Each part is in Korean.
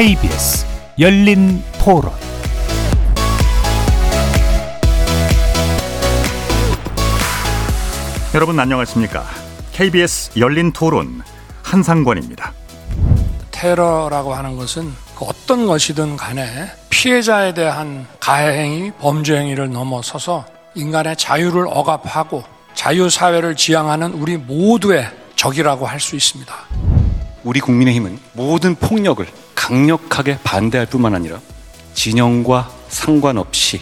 KBS 열린 토론 여러분 안녕하십니까? KBS 열린 토론 한상권입니다. 테러라고 하는 것은 그 어떤 것이든 간에 피해자에 대한 가해행위, 범죄행위를 넘어서서 인간의 자유를 억압하고 자유사회를 지향하는 우리 모두의 적이라고 할 수 있습니다. 우리 국민의힘은 모든 폭력을 강력하게 반대할 뿐만 아니라 진영과 상관없이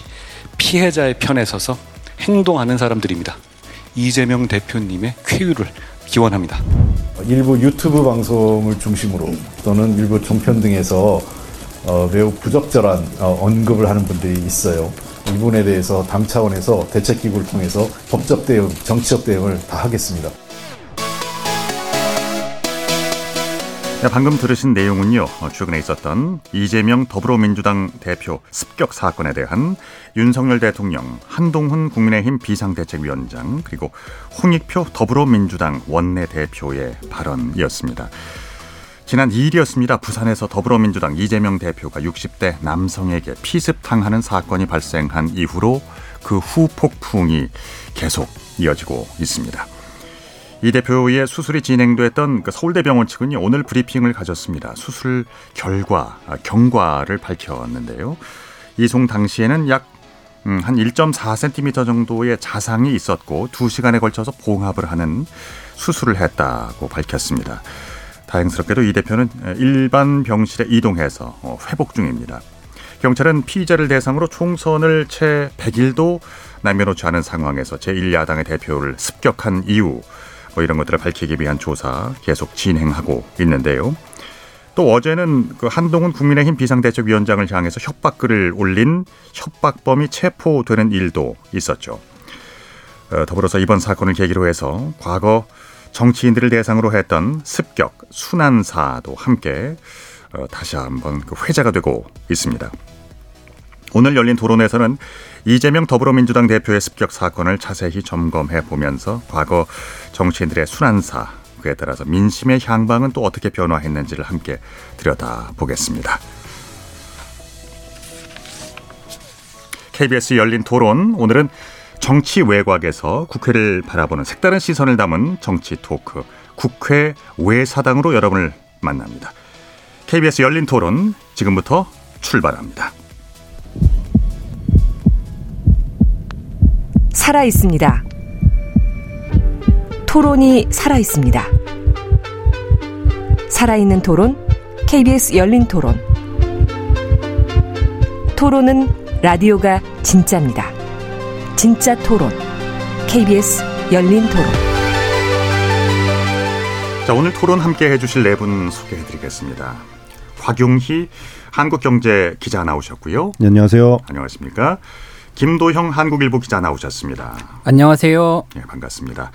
피해자의 편에 서서 행동하는 사람들입니다. 이재명 대표님의 쾌유를 기원합니다. 일부 유튜브 방송을 중심으로 또는 일부 종편 등에서 어, 매우 부적절한 어, 언급을 하는 분들이 있어요. 이 부분에 대해서 당 차원에서 대책기구를 통해서 법적 대응, 정치적 대응을 다 하겠습니다. 방금 들으신 내용은요. 어, 최근에 있었던 이재명 더불어민주당 대표 습격 사건에 대한 윤석열 대통령, 한동훈 국민의힘 비상대책위원장 그리고 홍익표 더불어민주당 원내대표의 발언이었습니다. 지난 2일이었습니다. 부산에서 더불어민주당 이재명 대표가 60대 남성에게 피습당하는 사건이 발생한 이후로 그 후폭풍이 계속 이어지고 있습니다. 이 대표의 수술이 진행됐던 그 서울대병원 측은요 오늘 브리핑을 가졌습니다. 수술 결과 아, 경과를 밝혔는데요. 이송 당시에는 약 음, 한 1.4cm 정도의 자상이 있었고 2시간에 걸쳐서 봉합을 하는 수술을 했다고 밝혔습니다. 다행스럽게도 이 대표는 일반 병실에 이동해서 어, 회복 중입니다. 경찰은 피의자를 대상으로 총선을 채 100일도 남겨놓지 않은 상황에서 제1야당의 대표를 습격한 이유 뭐 이런 것들을 밝히기 위한 조사 계속 진행하고 있는데요. 또 어제는 그 한동훈 국민의힘 비상대책위원장을 향해서 협박글을 올린 협박범이 체포되는 일도 있었죠. 어, 더불어서 이번 사건을 계기로 해서 과거 정치인들을 대상으로 했던 습격, 순환사도 함께 어, 다시 한번 그 회자가 되고 있습니다. 오늘 열린 토론에서는 이재명 더불어민주당 대표의 습격 사건을 자세히 점검해 보면서 과거 정치인들의 순환사 그에 따라서 민심의 향방은 또 어떻게 변화했는지를 함께 들여다 보겠습니다. KBS 열린 토론 오늘은 정치 외곽에서 국회를 바라보는 색다른 시선을 담은 정치 토크 국회 외사당으로 여러분을 만납니다. KBS 열린 토론 지금부터 출발합니다. 살아 있습니다. 토론이 살아 있습니다. 살아있는 토론, KBS 열린 토론. 토론은 라디오가 진짜입니다. 진짜 토론, KBS 열린 토론. 자, 오늘 토론 함께 해주실 네 분 소개해 드리겠습니다. 곽용희 한국경제 기자 나오셨고요. 네, 안녕하세요. 안녕하십니까. 김도형 한국일보 기자 나오셨습니다. 안녕하세요. 네, 반갑습니다.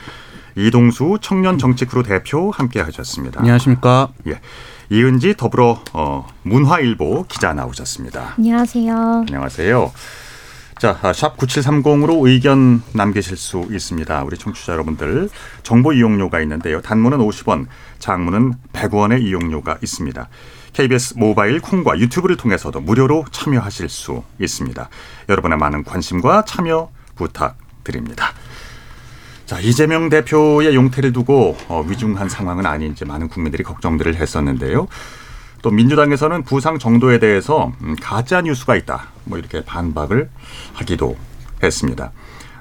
이동수 청년 정치크루 대표 함께 하셨습니다. 안녕하십니까. 예. 이은지 더불어 어, 문화일보 기자 나오셨습니다. 안녕하세요. 안녕하세요. 자, 아, 샵 9730으로 의견 남기실 수 있습니다. 우리 청취자 여러분들 정보 이용료가 있는데요. 단문은 50원, 장문은 100원의 이용료가 있습니다. KBS 모바일 콩과 유튜브를 통해서도 무료로 참여하실 수 있습니다. 여러분의 많은 관심과 참여 부탁드립니다. 자, 이재명 대표의 용태를 두고 어, 위중한 상황은 아닌지 많은 국민들이 걱정들을 했었는데요. 또 민주당에서는 부상 정도에 대해서 음, 가짜 뉴스가 있다. 뭐 이렇게 반박을 하기도 했습니다.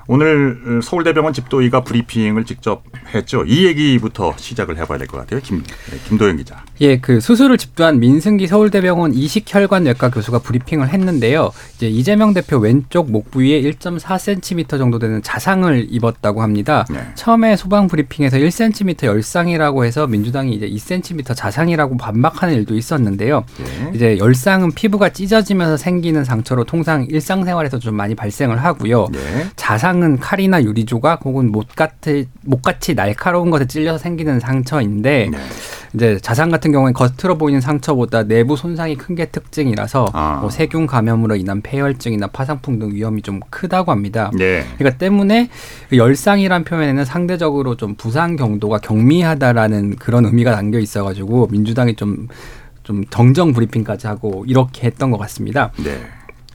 오늘 서울대병원 집도의가 브리핑을 직접 했죠. 이 얘기부터 시작을 해봐야 될 것 같아요. 김, 김도영 기자. 예, 그 수술을 집도한 민승기 서울대병원 이식혈관외과 교수가 브리핑을 했는데요. 이제 이재명 대표 왼쪽 목 부위에 1.4cm 정도 되는 자상을 입었다고 합니다. 네. 처음에 소방 브리핑에서 1cm 열상이라고 해서 민주당이 이제 2cm 자상이라고 반박하는 일도 있었는데요. 네. 이제 열상은 피부가 찢어지면서 생기는 상처로 통상 일상생활에서 좀 많이 발생을 하고요. 네. 자상 은 칼이나 유리 조각 혹은 못 같이 못같이 날카로운 것에 찔려서 생기는 상처인데 네. 이제 자상 같은 경우에 겉으로 보이는 상처보다 내부 손상이 큰 게 특징이라서 아. 뭐 세균 감염으로 인한 폐혈증이나 파상풍 등 위험이 좀 크다고 합니다. 네. 그러니까 때문에 그 열상이란 표현에는 상대적으로 좀 부상 경도가 경미하다라는 그런 의미가 담겨 있어가지고 민주당이 좀좀 정정 브리핑까지 하고 이렇게 했던 것 같습니다. 네.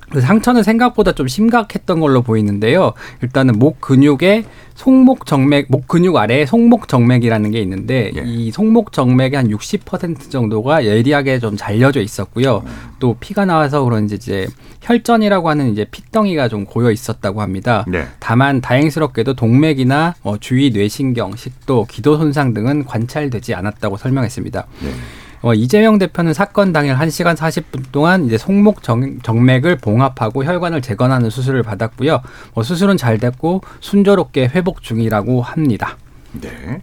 그 상처는 생각보다 좀 심각했던 걸로 보이는데요. 일단은 목 근육에 송목 정맥, 목 근육 아래에 송목 정맥이라는 게 있는데 예. 이 송목 정맥의 한 60% 정도가 예리하게 좀 잘려져 있었고요. 또 피가 나와서 그런지 이제 혈전이라고 하는 이제 피덩이가 좀 고여 있었다고 합니다. 네. 다만 다행스럽게도 동맥이나 어, 주위 뇌신경, 식도, 기도 손상 등은 관찰되지 않았다고 설명했습니다. 네. 어, 이재명 대표는 사건 당일 1시간 40분 동안 이제 송목 정, 정맥을 봉합하고 혈관을 재건하는 수술을 받았고요. 어, 수술은 잘 됐고 순조롭게 회복 중이라고 합니다. 네.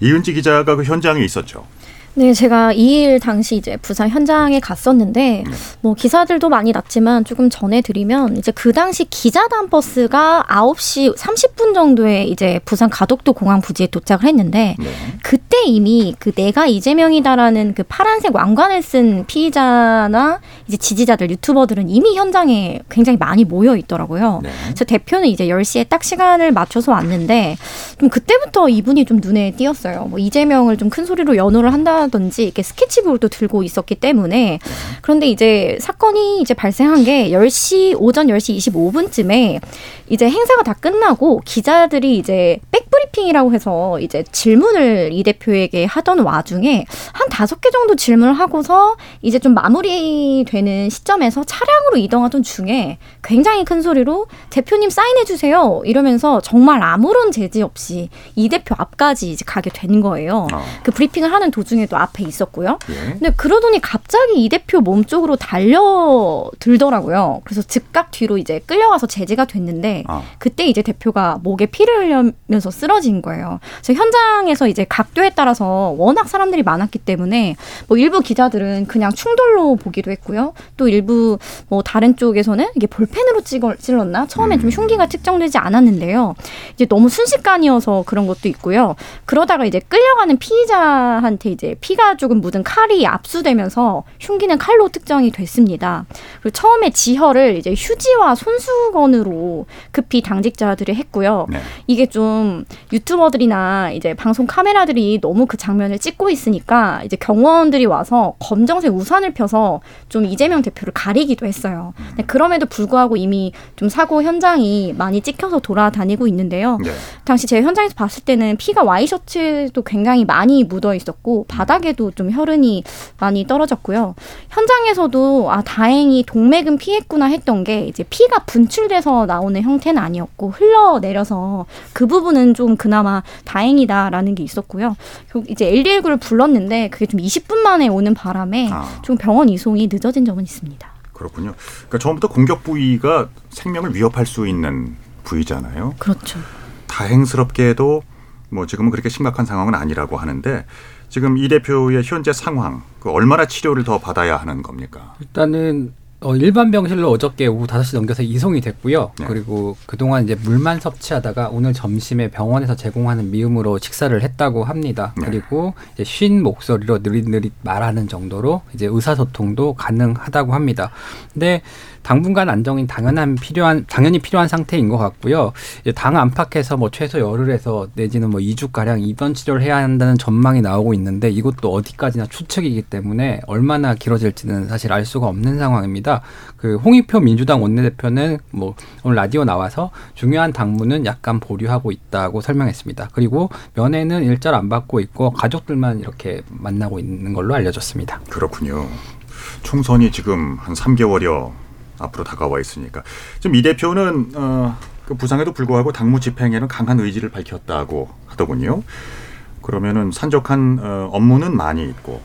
이은지 기자가 그 현장에 있었죠. 네, 제가 2일 당시 이제 부산 현장에 갔었는데 뭐 기사들도 많이 났지만 조금 전해드리면 이제 그 당시 기자단 버스가 9시 30분 정도에 이제 부산 가덕도 공항 부지에 도착을 했는데 네. 그때 이미 그 내가 이재명이다라는 그 파란색 왕관을 쓴 피의자나 이제 지지자들 유튜버들은 이미 현장에 굉장히 많이 모여 있더라고요. 네. 그래서 대표는 이제 10시에 딱 시간을 맞춰서 왔는데 좀 그때부터 이분이 좀 눈에 띄었어요. 뭐 이재명을 좀 큰 소리로 연호를 한다 든지 이렇게 스케치북도 들고 있었기 때문에 그런데 이제 사건이 이제 발생한 게 10시 오전 10시 25분쯤에 이제 행사가 다 끝나고 기자들이 이제 백브리핑이라고 해서 이제 질문을 이 대표에게 하던 와중에 한 다섯 개 정도 질문을 하고서 이제 좀 마무리되는 시점에서 차량으로 이동하던 중에 굉장히 큰 소리로 대표님 사인해 주세요 이러면서 정말 아무런 제지 없이 이 대표 앞까지 이제 가게 된 거예요. 어. 그 브리핑을 하는 도중에 도 앞에 있었고요. 예. 근데 그러더니 갑자기 이 대표 몸 쪽으로 달려들더라고요. 그래서 즉각 뒤로 이제 끌려가서 제지가 됐는데 아. 그때 이제 대표가 목에 피를 흘리면서 쓰러진 거예요. 그래서 현장에서 이제 각도에 따라서 워낙 사람들이 많았기 때문에 뭐 일부 기자들은 그냥 충돌로 보기도 했고요. 또 일부 뭐 다른 쪽에서는 이게 볼펜으로 찍어, 찔렀나? 처음에 좀 흉기가 측정되지 않았는데요. 이제 너무 순식간이어서 그런 것도 있고요. 그러다가 이제 끌려가는 피의자한테 이제 피가 조금 묻은 칼이 압수되면서 흉기는 칼로 특정이 됐습니다. 그리고 처음에 지혈을 이제 휴지와 손수건으로 급히 당직자들이 했고요. 네. 이게 좀 유튜버들이나 이제 방송 카메라들이 너무 그 장면을 찍고 있으니까 이제 경호원들이 와서 검정색 우산을 펴서 좀 이재명 대표를 가리기도 했어요. 근데 그럼에도 불구하고 이미 좀 사고 현장이 많이 찍혀서 돌아다니고 있는데요. 네. 당시 제 현장에서 봤을 때는 피가 와이셔츠도 굉장히 많이 묻어 있었고 바닥 에도 좀 혈흔이 많이 떨어졌고요. 현장에서도 아 다행히 동맥은 피했구나 했던 게 이제 피가 분출돼서 나오는 형태는 아니었고 흘러내려서 그 부분은 좀 그나마 다행이다라는 게 있었고요. 이제 119를 불렀는데 그게 좀 20분 만에 오는 바람에 아. 좀 병원 이송이 늦어진 점은 있습니다. 그렇군요. 그러니까 처음부터 공격 부위가 생명을 위협할 수 있는 부위잖아요. 그렇죠. 다행스럽게도 뭐 지금은 그렇게 심각한 상황은 아니라고 하는데 지금 이 대표의 현재 상황 그 얼마나 치료를 더 받아야 하는 겁니까? 일단은 어, 일반 병실로 어저께 오후 5시 넘겨서 이송이 됐고요. 네. 그리고 그동안 이제 물만 섭취하다가 오늘 점심에 병원에서 제공하는 미음으로 식사를 했다고 합니다. 네. 그리고 이제 쉰 목소리로 느릿느릿 말하는 정도로 이제 의사소통도 가능하다고 합니다. 근데 당분간 안정이 당연한 필요한 당연히 필요한 상태인 것 같고요. 당 안팎에서 뭐 최소 열흘에서 내지는 뭐 2주 가량 입원 치료를 해야 한다는 전망이 나오고 있는데 이것도 어디까지나 추측이기 때문에 얼마나 길어질지는 사실 알 수가 없는 상황입니다. 그 홍익표 민주당 원내대표는 뭐 오늘 라디오 나와서 중요한 당무는 약간 보류하고 있다고 설명했습니다. 그리고 면회는 일절 안 받고 있고 가족들만 이렇게 만나고 있는 걸로 알려졌습니다. 그렇군요. 총선이 지금 한 3개월여 앞으로 다가와 있으니까 지금 이 대표는 어, 그 부상에도 불구하고 당무 집행에는 강한 의지를 밝혔다고 하더군요. 그러면은 산적한 어, 업무는 많이 있고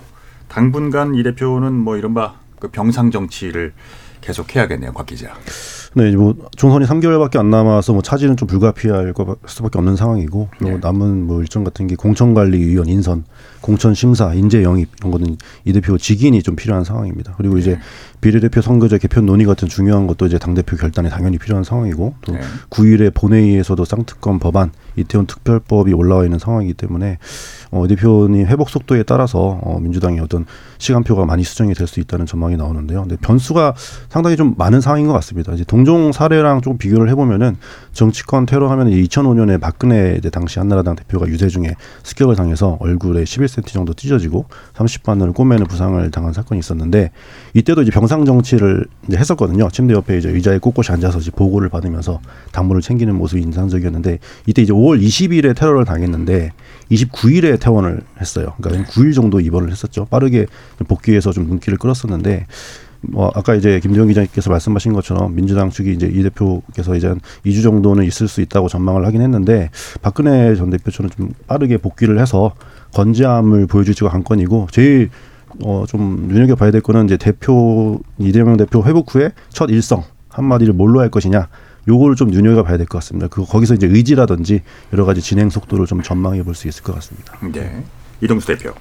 당분간 이 대표는 뭐 이른바 그 병상 정치를 계속해야겠네요, 곽 기자. 네, 이제 뭐 총선이 3개월밖에 안 남아서 뭐 차질은 좀 불가피할 것 수밖에 없는 상황이고 또 네. 남은 뭐 일정 같은 게 공천관리위원 인선, 공천 심사, 인재 영입 이런 거는 이 대표 직인이 좀 필요한 상황입니다. 그리고 이제 비례대표 선거제 개편 논의 같은 중요한 것도 이제 당 대표 결단이 당연히 필요한 상황이고 또 네. 9일에 본회의에서도 쌍특검 법안 이태원 특별법이 올라와 있는 상황이기 때문에 어, 대표님 회복 속도에 따라서 어, 민주당의 어떤 시간표가 많이 수정이 될 수 있다는 전망이 나오는데요. 근데 변수가 상당히 좀 많은 상황인 것 같습니다. 이제 동종 사례랑 좀 비교를 해보면은 정치권 테러 하면 2005년에 박근혜 당시 한나라당 대표가 유세 중에 습격을 당해서 얼굴에 11cm 정도 찢어지고 30바늘을 꼬매는 부상을 당한 사건이 있었는데 이때도 이제 병상 정치를 이제 했었거든요. 침대 옆에 이제 의자에 꼿꼿이 앉아서 이제 보고를 받으면서 당무를 챙기는 모습이 인상적이었는데 이때 이제 5월 20일에 테러를 당했는데 29일에 퇴원을 했어요. 그러니까 9일 정도 입원을 했었죠. 빠르게 복귀해서 좀 눈길을 끌었었는데 뭐 아까 이제 김대영 기자님께서 말씀하신 것처럼 민주당 측이 이제 이 대표께서 이제 한 2주 정도는 있을 수 있다고 전망을 하긴 했는데 박근혜 전 대표처럼 좀 빠르게 복귀를 해서 건재함을 보여줄지가 관건이고 제일 어 좀 눈여겨봐야 될 거는 이제 대표 이재명 대표 회복 후에 첫 일성 한마디를 뭘로 할 것이냐 요거를 좀 눈여겨봐야 될 것 같습니다. 그 거기서 이제 의지라든지 여러 가지 진행 속도를 좀 전망해 볼 수 있을 것 같습니다. 네. 이동수 대표.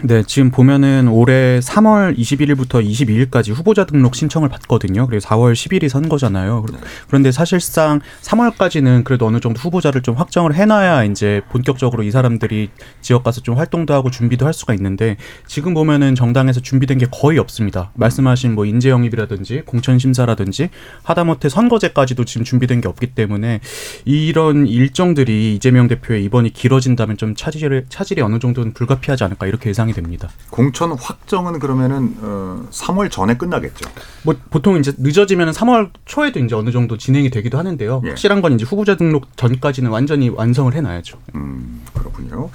네, 지금 보면은 올해 3월 21일부터 22일까지 후보자 등록 신청을 받거든요. 그리고 4월 10일이 선거잖아요. 그런데 사실상 3월까지는 그래도 어느 정도 후보자를 좀 확정을 해놔야 이제 본격적으로 이 사람들이 지역 가서 좀 활동도 하고 준비도 할 수가 있는데 지금 보면은 정당에서 준비된 게 거의 없습니다. 말씀하신 뭐 인재 영입이라든지 공천 심사라든지 하다못해 선거제까지도 지금 준비된 게 없기 때문에 이런 일정들이 이재명 대표의 이번이 길어진다면 좀 차질이 차질이 어느 정도는 불가피하지 않을까 이렇게 예상. 예상이 됩니다. 공천 확정은 그러면은 어, 3월 전에 끝나겠죠. 뭐 보통 이제 늦어지면 3월 초에도 이제 어느 정도 진행이 되기도 하는데요. 예. 확실한 건 이제 후보자 등록 전까지는 완전히 완성을 해놔야죠. 음 그렇군요.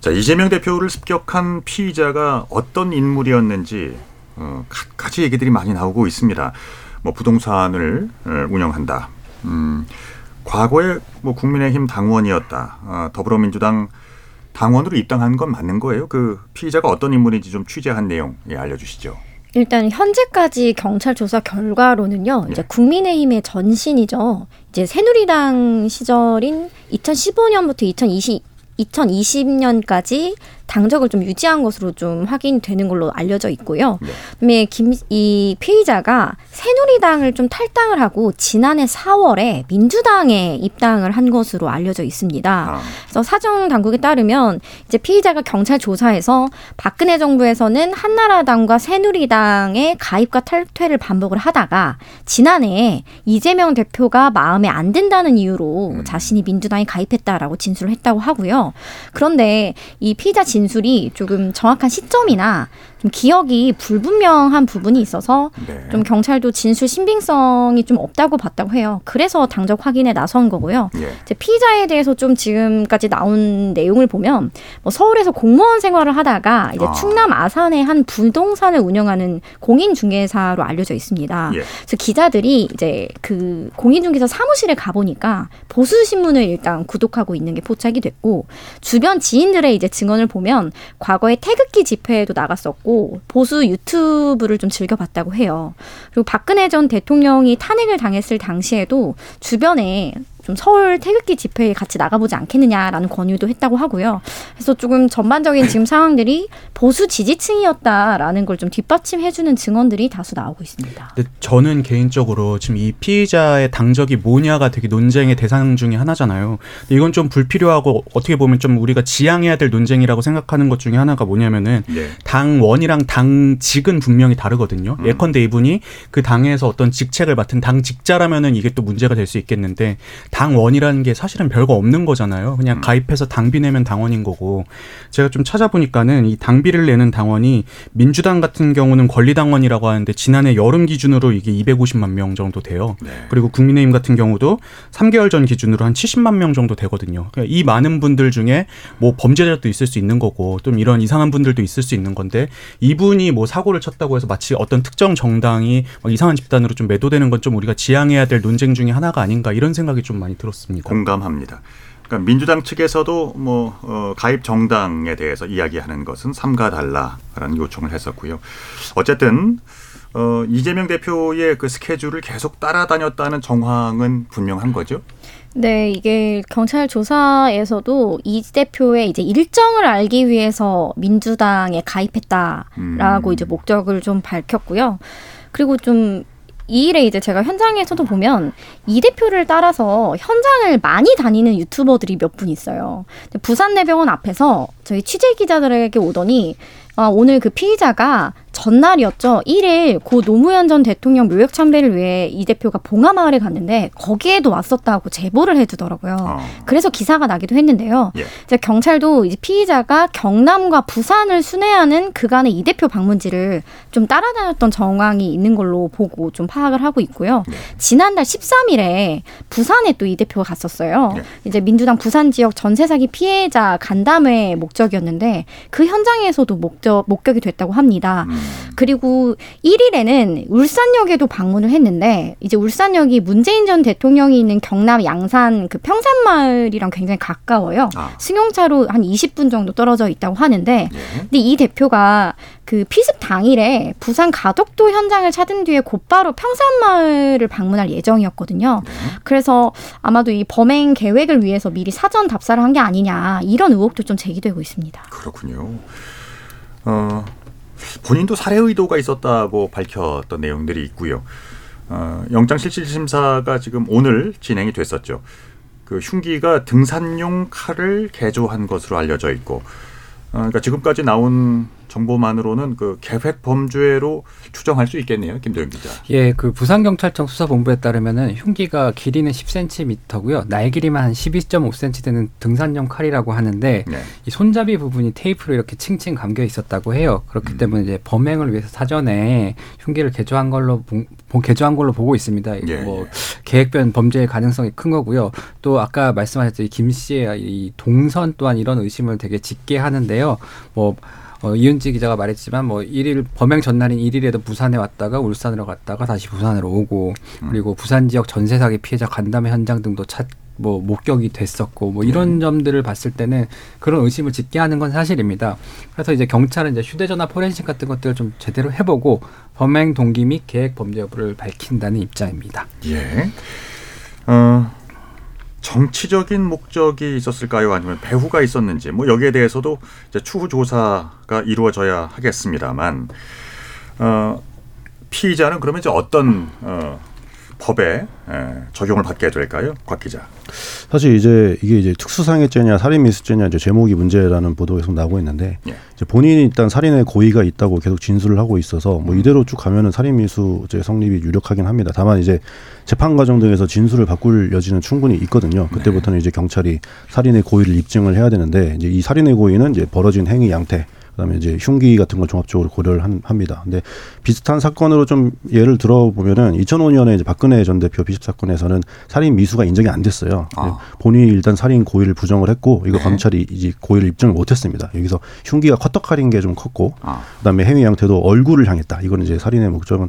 자 이재명 대표를 습격한 피의자가 어떤 인물이었는지 어, 같이 얘기들이 많이 나오고 있습니다. 뭐 부동산을 어, 운영한다. 음, 과거에 뭐 국민의힘 당원이었다. 어, 더불어민주당 당원으로 입당한 건 맞는 거예요? 그 피의자가 어떤 인물인지 좀 취재한 내용 예, 알려주시죠. 일단 현재까지 경찰 조사 결과로는요. 이제 예. 국민의힘의 전신이죠. 이제 새누리당 시절인 2015년부터 2020 2020년까지 당적을 좀 유지한 것으로 좀 확인되는 걸로 알려져 있고요. 네. 그다음에 김, 이 피의자가 새누리당을 좀 탈당을 하고 지난해 4월에 민주당에 입당을 한 것으로 알려져 있습니다. 아. 그래서 사정 당국에 따르면 이제 피의자가 경찰 조사에서 박근혜 정부에서는 한나라당과 새누리당의 가입과 탈퇴를 반복을 하다가 지난해 이재명 대표가 마음에 안 든다는 이유로 음. 자신이 민주당에 가입했다라고 진술을 했다고 하고요. 그런데 이 피의자 진 진술이 조금 정확한 시점이나 좀 기억이 불분명한 부분이 있어서 네. 좀 경찰도 진술 신빙성이 좀 없다고 봤다고 해요. 그래서 당적 확인에 나선 거고요. 예. 이제 피의자에 대해서 좀 지금까지 나온 내용을 보면 뭐 서울에서 공무원 생활을 하다가 이제 아. 충남 아산의 한 부동산을 운영하는 공인 중개사로 알려져 있습니다. 예. 그래서 기자들이 이제 그 공인 중개사 사무실에 가 보니까 보수 신문을 일단 구독하고 있는 게 포착이 됐고 주변 지인들의 이제 증언을 보면 과거에 태극기 집회에도 나갔었고 하고 보수 유튜브를 좀 즐겨봤다고 해요. 그리고 박근혜 전 대통령이 탄핵을 당했을 당시에도 주변에 좀 서울 태극기 집회에 같이 나가보지 않겠느냐라는 권유도 했다고 하고요. 그래서 조금 전반적인 지금 상황들이 보수 지지층이었다라는 걸 좀 뒷받침해주는 증언들이 다수 나오고 있습니다. 근데 저는 개인적으로 지금 이 피의자의 당적이 뭐냐가 되게 논쟁의 대상 중의 하나잖아요. 이건 좀 불필요하고 어떻게 보면 좀 우리가 지향해야 될 논쟁이라고 생각하는 것 중에 하나가 뭐냐면은 네. 당원이랑 당직은 분명히 다르거든요. 음. 예컨대 이분이 그 당에서 어떤 직책을 맡은 당직자라면은 이게 또 문제가 될 수 있겠는데 당원이라는 게 사실은 별거 없는 거잖아요. 그냥 음. 가입해서 당비 내면 당원인 거고. 제가 좀 찾아보니까는 이 당비를 내는 당원이 민주당 같은 경우는 권리당원이라고 하는데 지난해 여름 기준으로 이게 250만 명 정도 돼요. 네. 그리고 국민의힘 같은 경우도 3개월 전 기준으로 한 70만 명 정도 되거든요. 그러니까 이 많은 분들 중에 뭐 범죄자도 있을 수 있는 거고 좀 이런 이상한 분들도 있을 수 있는 건데 이분이 뭐 사고를 쳤다고 해서 마치 어떤 특정 정당이 이상한 집단으로 좀 매도되는 건 좀 우리가 지향해야 될 논쟁 중에 하나가 아닌가 이런 생각이 좀 많이 들었습니다. 공감합니다. 그러니까 민주당 측에서도 뭐 어, 가입 정당에 대해서 이야기하는 것은 삼가 달라라는 요청을 했었고요. 어쨌든 어, 이재명 대표의 그 스케줄을 계속 따라다녔다는 정황은 분명한 거죠. 네, 이게 경찰 조사에서도 이 대표의 이제 일정을 알기 위해서 민주당에 가입했다라고 음. 이제 목적을 좀 밝혔고요. 그리고 좀 이 일에 이제 제가 현장에서도 보면 이 대표를 따라서 현장을 많이 다니는 유튜버들이 몇 분 있어요. 부산내병원 앞에서 저희 취재 기자들에게 오더니 아, 오늘 그 피의자가 전날이었죠. 1일 고 노무현 전 대통령 묘역 참배를 위해 이 대표가 봉하마을에 갔는데 거기에도 왔었다고 제보를 해주더라고요. 어. 그래서 기사가 나기도 했는데요. 예. 이제 경찰도 이제 피의자가 경남과 부산을 순회하는 그간의 이 대표 방문지를 좀 따라다녔던 정황이 있는 걸로 보고 좀 파악을 하고 있고요. 네. 지난달 13일에 부산에 또 이 대표가 갔었어요. 네. 이제 민주당 부산 지역 전세 사기 피해자 간담회 목적이었는데 그 현장에서도 목적 목격이 됐다고 합니다. 음. 그리고 1일에는 울산역에도 방문을 했는데 이제 울산역이 문재인 전 대통령이 있는 경남 양산 그 평산마을이랑 굉장히 가까워요. 아. 승용차로 한 20분 정도 떨어져 있다고 하는데 예. 근데 이 대표가 그 피습 당일에 부산 가덕도 현장을 찾은 뒤에 곧바로 평산마을을 방문할 예정이었거든요. 네. 그래서 아마도 이 범행 계획을 위해서 미리 사전 답사를 한 게 아니냐 이런 의혹도 좀 제기되고 있습니다. 그렇군요. 어, 본인도 살해 의도가 있었다고 밝혔던 내용들이 있고요. 어, 영장 실질 심사가 지금 오늘 진행이 됐었죠. 그 흉기가 등산용 칼을 개조한 것으로 알려져 있고, 어, 그러니까 지금까지 나온 정보만으로는 그 계획 범죄로 추정할 수 있겠네요, 김도영 기자. 예, 그 부산 경찰청 수사본부에 따르면은 흉기가 길이는 10cm고요, 날 길이만 한 12.5cm 되는 등산용 칼이라고 하는데 네. 이 손잡이 부분이 테이프로 이렇게 칭칭 감겨 있었다고 해요. 그렇기 음. 때문에 이제 범행을 위해서 사전에 흉기를 개조한 걸로 개조한 걸로 보고 있습니다. 예, 뭐 예. 계획변 범죄의 가능성이 큰 거고요. 또 아까 말씀하셨듯이 김 씨의 이 동선 또한 이런 의심을 되게 짙게 하는데요. 뭐 어, 이은지 기자가 말했지만 뭐 일일 범행 전날인 일일에도 부산에 왔다가 울산으로 갔다가 다시 부산으로 오고 음. 그리고 부산 지역 전세 사기 피해자 간담회 현장 등도 찾 뭐 목격이 됐었고 뭐 이런 네. 점들을 봤을 때는 그런 의심을 짓게 하는 건 사실입니다. 그래서 이제 경찰은 이제 휴대전화 포렌식 같은 것들을 좀 제대로 해보고 범행 동기 및 계획 범죄 여부를 밝힌다는 입장입니다. 예. 어, 정치적인 목적이 있었을까요? 아니면 배후가 있었는지 뭐 여기에 대해서도 추후 조사가 이루어져야 하겠습니다만 어, 피의자는 그러면 이제 어떤 어, 법에 적용을 받게 될까요, 곽 기자? 사실 이제 이게 이제 특수상해죄냐 살인미수죄냐 이제 제목이 문제라는 보도가 계속 나오고 있는데 예. 이제 본인이 일단 살인의 고의가 있다고 계속 진술을 하고 있어서 뭐 음. 이대로 쭉 가면은 살인미수죄 성립이 유력하긴 합니다. 다만 이제 재판 과정 등에서 진술을 바꿀 여지는 충분히 있거든요. 그때부터는 네. 이제 경찰이 살인의 고의를 입증을 해야 되는데 이제 이 살인의 고의는 이제 벌어진 행위 양태 그다음에 이제 흉기 같은 걸 종합적으로 고려를 한, 합니다. 근데 비슷한 사건으로 좀 예를 들어보면은 2005년에 이제 박근혜 전 대표 비습 사건에서는 살인 미수가 인정이 안 됐어요. 아. 본인이 일단 살인 고의를 부정을 했고 이거 네. 검찰이 이제 고의를 입증을 못했습니다. 여기서 흉기가 커터칼인 게 좀 컸고 아. 그다음에 행위 형태도 얼굴을 향했다. 이거는 이제 살인의 목적은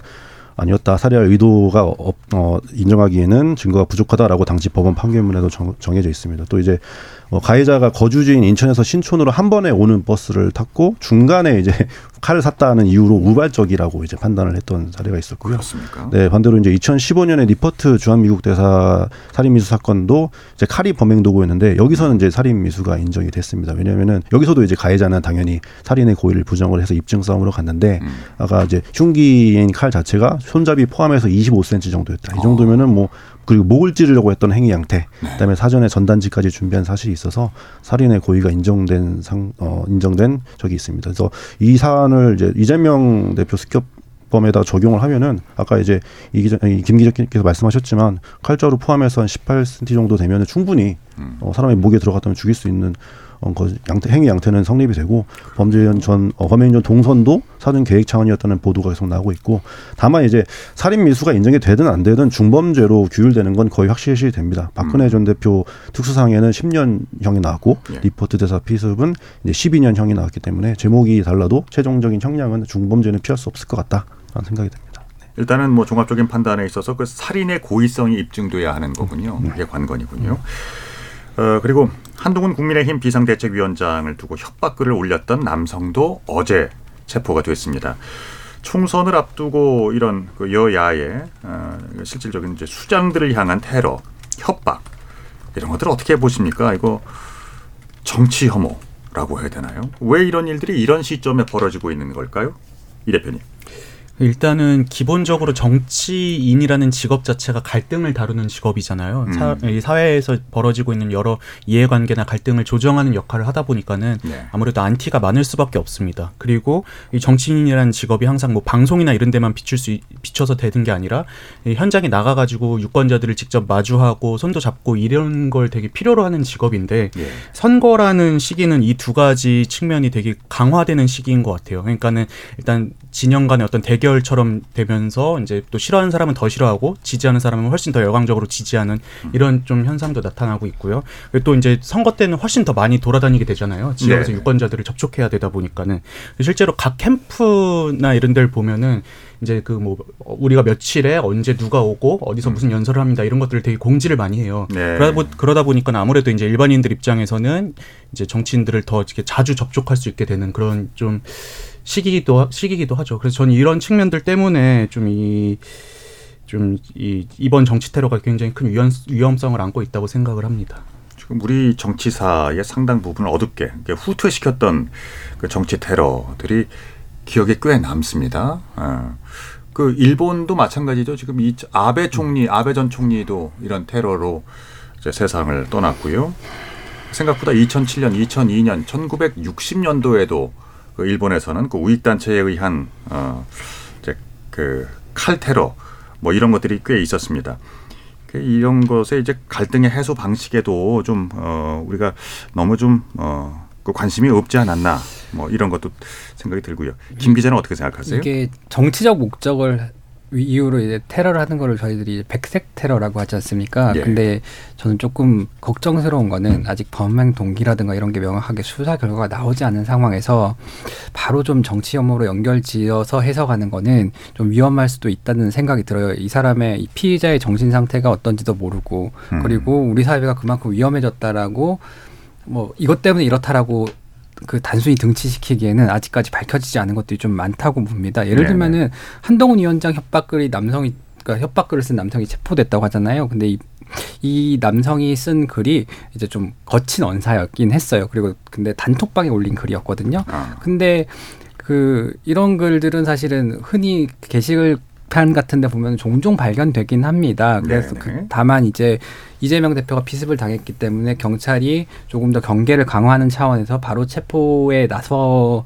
아니었다 살해할 의도가 어, 어, 인정하기에는 증거가 부족하다라고 당시 법원 판결문에도 정, 정해져 있습니다. 또 이제 어, 가해자가 거주지인 인천에서 신촌으로 한 번에 오는 버스를 탔고 중간에 이제 칼을 샀다는 이유로 우발적이라고 이제 판단을 했던 사례가 있었고요. 그렇습니까? 네, 반대로 이제 2015년에 니퍼트 주한미국 대사 살인 미수 사건도 이제 칼이 범행 도구였는데 여기서는 이제 살인 미수가 인정이 됐습니다. 왜냐하면은 여기서도 이제 가해자는 당연히 살인의 고의를 부정을 해서 입증 싸움으로 갔는데 음. 아까 이제 흉기인 칼 자체가 손잡이 포함해서 25cm 정도였다. 이 정도면은 뭐 그리고 목을 찌르려고 했던 행위 양태, 네. 그다음에 사전에 전단지까지 준비한 사실이 있어서 살인의 고의가 인정된 상 어, 인정된 적이 있습니다. 그래서 이 사안을 이제 이재명 대표 습격 범에다 적용을 하면은 아까 이제 이 기자, 김 기자께서 말씀하셨지만 칼자루 포함해서 한 18cm 정도 되면은 충분히 음. 어, 사람의 목에 들어갔다면 죽일 수 있는 어, 양태, 행위 양태는 성립이 되고 범죄인 전 어, 범행인 전 동선도 사전 계획 차원이었다는 보도가 계속 나오고 있고 다만 이제 살인 미수가 인정이 되든 안 되든 중범죄로 규율되는 건 거의 확실시 됩니다. 박근혜 음. 전 대표 특수상에는 10년형이 나왔고 예. 리포트 대사 피습은 이제 12년형이 나왔기 때문에 제목이 달라도 최종적인 형량은 중범죄는 피할 수 없을 것 같다라는 생각이 듭니다. 네. 일단은 뭐 종합적인 판단에 있어서 그 살인의 고의성이 입증돼야 하는 거군요. 음. 그게 관건이군요. 음. 어, 그리고 한동훈 국민의힘 비상대책위원장을 두고 협박글을 올렸던 남성도 어제 체포가 됐습니다. 총선을 앞두고 이런 그 여야의 어, 실질적인 이제 수장들을 향한 테러, 협박 이런 것들 어떻게 보십니까? 이거 정치 혐오라고 해야 되나요? 왜 이런 일들이 이런 시점에 벌어지고 있는 걸까요? 이 대표님. 일단은 기본적으로 정치인이라는 직업 자체가 갈등을 다루는 직업이잖아요. 음. 사, 이 사회에서 벌어지고 있는 여러 이해관계나 갈등을 조정하는 역할을 하다 보니까는 네. 아무래도 안티가 많을 수밖에 없습니다. 그리고 이 정치인이라는 직업이 항상 뭐 방송이나 이런 데만 비출 수 있- 비춰서 되는 게 아니라 이 현장에 나가 가지고 유권자들을 직접 마주하고 손도 잡고 이런 걸 되게 필요로 하는 직업인데 예. 선거라는 시기는 이 두 가지 측면이 되게 강화되는 시기인 것 같아요. 그러니까는 일단 진영 간의 어떤 대결처럼 되면서 이제 또 싫어하는 사람은 더 싫어하고 지지하는 사람은 훨씬 더 열광적으로 지지하는 이런 좀 현상도 나타나고 있고요. 그리고 또 이제 선거 때는 훨씬 더 많이 돌아다니게 되잖아요. 지역에서 네. 유권자들을 접촉해야 되다 보니까는 실제로 각 캠프나 이런 데를 보면은 이제 그 뭐 우리가 며칠에 언제 누가 오고 어디서 무슨 연설을 합니다 이런 것들을 되게 공지를 많이 해요. 음. 네. 그러다, 보, 그러다 보니까 아무래도 이제 일반인들 입장에서는 이제 정치인들을 더 이렇게 자주 접촉할 수 있게 되는 그런 좀 시기기도 하- 시기기도 하죠. 그래서 저는 이런 측면들 때문에 좀 이 좀 이 이번 정치 테러가 굉장히 큰 위험, 위험성을 안고 있다고 생각을 합니다. 지금 우리 정치사의 상당 부분을 어둡게 후퇴시켰던 그 정치 테러들이 기억에 꽤 남습니다. 어. 그 일본도 마찬가지죠. 지금 이 아베 총리, 아베 전 총리도 이런 테러로 세상을 떠났고요. 생각보다 2007년, 2002년, 1960년도에도 그 일본에서는 그 우익 단체에 의한 어 이제 그 칼 테러 뭐 이런 것들이 꽤 있었습니다. 그 이런 것에 이제 갈등의 해소 방식에도 좀 어, 우리가 너무 좀 어 그 관심이 없지 않았나 뭐 이런 것도 생각이 들고요. 김 기자는 어떻게 생각하세요? 이게 정치적 목적을 위- 이유로 이제 테러를 하는 거를 저희들이 백색 테러라고 하지 않습니까? 예. 근데 저는 조금 걱정스러운 거는 아직 범행 동기라든가 이런 게 명확하게 수사 결과가 나오지 않은 상황에서 바로 좀 정치 혐오로 연결지어서 해석하는 거는 좀 위험할 수도 있다는 생각이 들어요. 이 사람의 이 피의자의 정신 상태가 어떤지도 모르고 음. 그리고 우리 사회가 그만큼 위험해졌다라고 뭐 이것 때문에 이렇다라고 그 단순히 등치시키기에는 아직까지 밝혀지지 않은 것들이 좀 많다고 봅니다. 예를 네네. 들면은 한동훈 위원장 협박글이 남성이 그러니까 협박글을 쓴 남성이 체포됐다고 하잖아요. 근데 이, 이 남성이 쓴 글이 이제 좀 거친 언사였긴 했어요. 그리고 근데 단톡방에 올린 글이었거든요. 아, 근데 그 이런 글들은 사실은 흔히 게시글 판 같은 데 보면 종종 발견되긴 합니다. 그래서. 그 다만 이제 이재명 대표가 피습을 당했기 때문에 경찰이 조금 더 경계를 강화하는 차원에서 바로 체포에 나서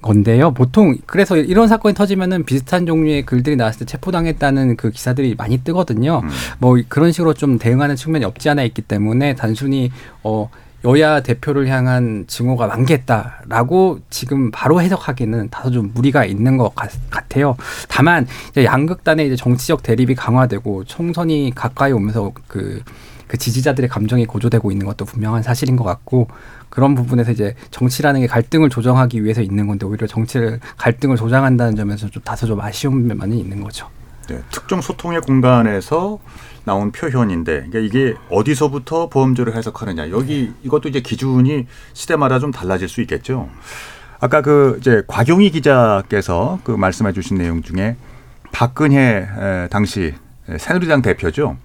건데요. 보통 그래서 이런 사건이 터지면은 비슷한 종류의 글들이 나왔을 때 체포당했다는 그 기사들이 많이 뜨거든요. 음. 뭐 그런 식으로 좀 대응하는 측면이 없지 않아 있기 때문에 단순히 어 여야 대표를 향한 증오가 만개했다라고 지금 바로 해석하기는 다소 좀 무리가 있는 것 같, 같아요. 다만 이제 양극단의 이제 정치적 대립이 강화되고 총선이 가까이 오면서 그, 그 지지자들의 감정이 고조되고 있는 것도 분명한 사실인 것 같고 그런 부분에서 이제 정치라는 게 갈등을 조정하기 위해서 있는 건데 오히려 정치를 갈등을 조장한다는 점에서 좀 다소 좀 아쉬운 면이 있는 거죠. 네, 특정 소통의 공간에서 나온 표현인데 그러니까 이게 어디서부터 보험조를 해석하느냐 여기 이것도 이제 기준이 시대마다 좀 달라질 수 있겠죠. 아까 그 이제 곽용희 기자께서 그 말씀해주신 내용 중에 박근혜 에, 당시 새누리당 대표죠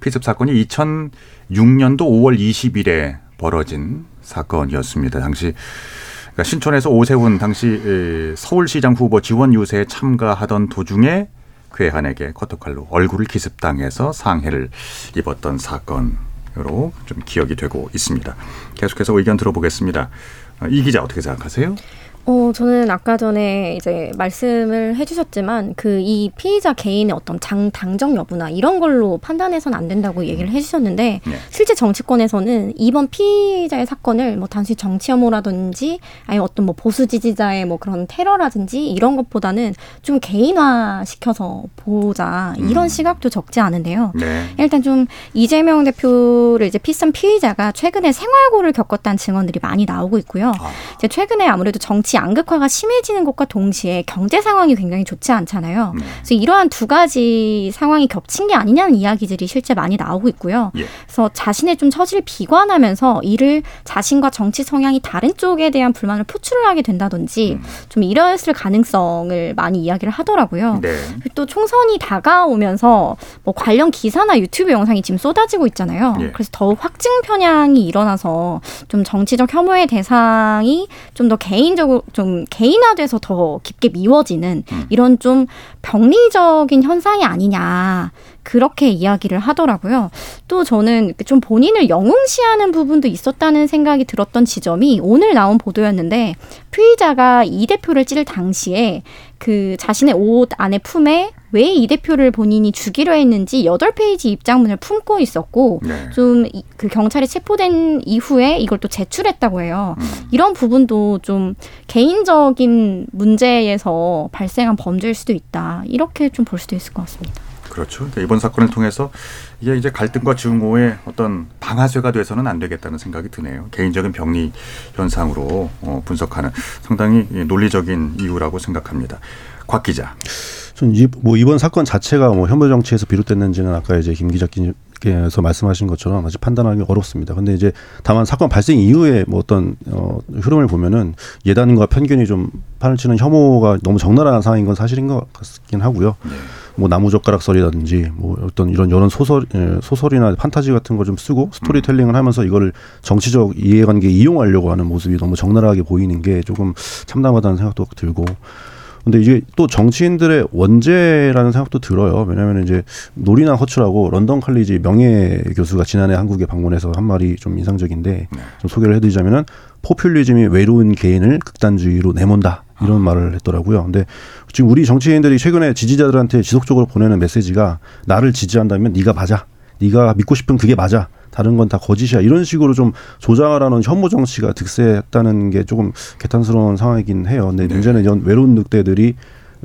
피습 사건이 2006년도 5월 20일에 벌어진 사건이었습니다. 당시 그러니까 신촌에서 오세훈 당시 에, 서울시장 후보 지원 유세에 참가하던 도중에 괴한에게 커터칼로 얼굴을 기습당해서 상해를 입었던 사건으로 좀 기억이 되고 있습니다. 계속해서 의견 들어보겠습니다. 어, 이 기자 어떻게 생각하세요? 어, 저는 아까 전에 이제 말씀을 해주셨지만 그 이 피의자 개인의 어떤 장, 당정 여부나 이런 걸로 판단해서는 안 된다고 얘기를 해주셨는데 네. 실제 정치권에서는 이번 피의자의 사건을 뭐 단순히 정치 혐오라든지 아니 어떤 뭐 보수 지지자의 뭐 그런 테러라든지 이런 것보다는 좀 개인화 시켜서 보자 이런 음. 시각도 적지 않은데요. 네. 일단 좀 이재명 대표를 이제 피습 피의자가 최근에 생활고를 겪었다는 증언들이 많이 나오고 있고요. 아. 이제 최근에 아무래도 정치 양극화가 심해지는 것과 동시에 경제 상황이 굉장히 좋지 않잖아요. 네. 그래서 이러한 두 가지 상황이 겹친 게 아니냐는 이야기들이 실제 많이 나오고 있고요. 예. 그래서 자신의 좀 처지를 비관하면서 이를 자신과 정치 성향이 다른 쪽에 대한 불만을 표출을 하게 된다든지 음. 좀 이랬을 가능성을 많이 이야기를 하더라고요. 네. 또 총선이 다가오면서 뭐 관련 기사나 유튜브 영상이 지금 쏟아지고 있잖아요. 예. 그래서 더욱 확증 편향이 일어나서 좀 정치적 혐오의 대상이 좀 더 개인적으로 또좀 개인화돼서 더 깊게 미워지는 음. 이런 좀 병리적인 현상이 아니냐. 그렇게 이야기를 하더라고요. 또 저는 좀 본인을 영웅시하는 부분도 있었다는 생각이 들었던 지점이 오늘 나온 보도였는데 피의자가 이 대표를 찌를 당시에 그 자신의 옷 안에 품에 왜 이 대표를 본인이 죽이려 했는지 여덟 페이지 입장문을 품고 있었고 네. 좀그 경찰에 체포된 이후에 이걸 또 제출했다고 해요. 음. 이런 부분도 좀 개인적인 문제에서 발생한 범죄일 수도 있다. 이렇게 좀 볼 수도 있을 것 같습니다. 그렇죠. 그러니까 이번 사건을 통해서 이게 이제 갈등과 증오의 어떤 방아쇠가 돼서는 안 되겠다는 생각이 드네요. 개인적인 병리 현상으로 어, 분석하는 상당히 논리적인 이유라고 생각합니다. 곽 기자. 전뭐 이번 사건 자체가 뭐 혐오 정치에서 비롯됐는지는 아까 이제 김 기자께서 말씀하신 것처럼 아직 판단하기 어렵습니다. 근데 이제 다만 사건 발생 이후에 뭐 어떤 어 흐름을 보면은 예단과 편견이 좀 판을 치는 혐오가 너무 적나라한 상황인 건 사실인 것 같긴 하고요. 뭐 나무젓가락설이라든지 뭐 어떤 이런 여러 소설 예, 소설이나 판타지 같은 걸좀 쓰고 스토리텔링을 하면서 이거를 정치적 이해관계에 이용하려고 하는 모습이 너무 적나라하게 보이는 게 조금 참담하다는 생각도 들고 근데 이게 또 정치인들의 원죄라는 생각도 들어요. 왜냐하면 이제 노리나 허츠라고 런던 칼리지 명예 교수가 지난해 한국에 방문해서 한 말이 좀 인상적인데 좀 소개를 해드리자면은 포퓰리즘이 외로운 개인을 극단주의로 내몬다 이런 말을 했더라고요. 근데 지금 우리 정치인들이 최근에 지지자들한테 지속적으로 보내는 메시지가 나를 지지한다면 네가 맞아, 네가 믿고 싶은 그게 맞아. 다른 건 다 거짓이야. 이런 식으로 좀 조장하라는 혐오 정치가 득세했다는 게 조금 개탄스러운 상황이긴 해요. 근데 문제는 이런 외로운 늑대들이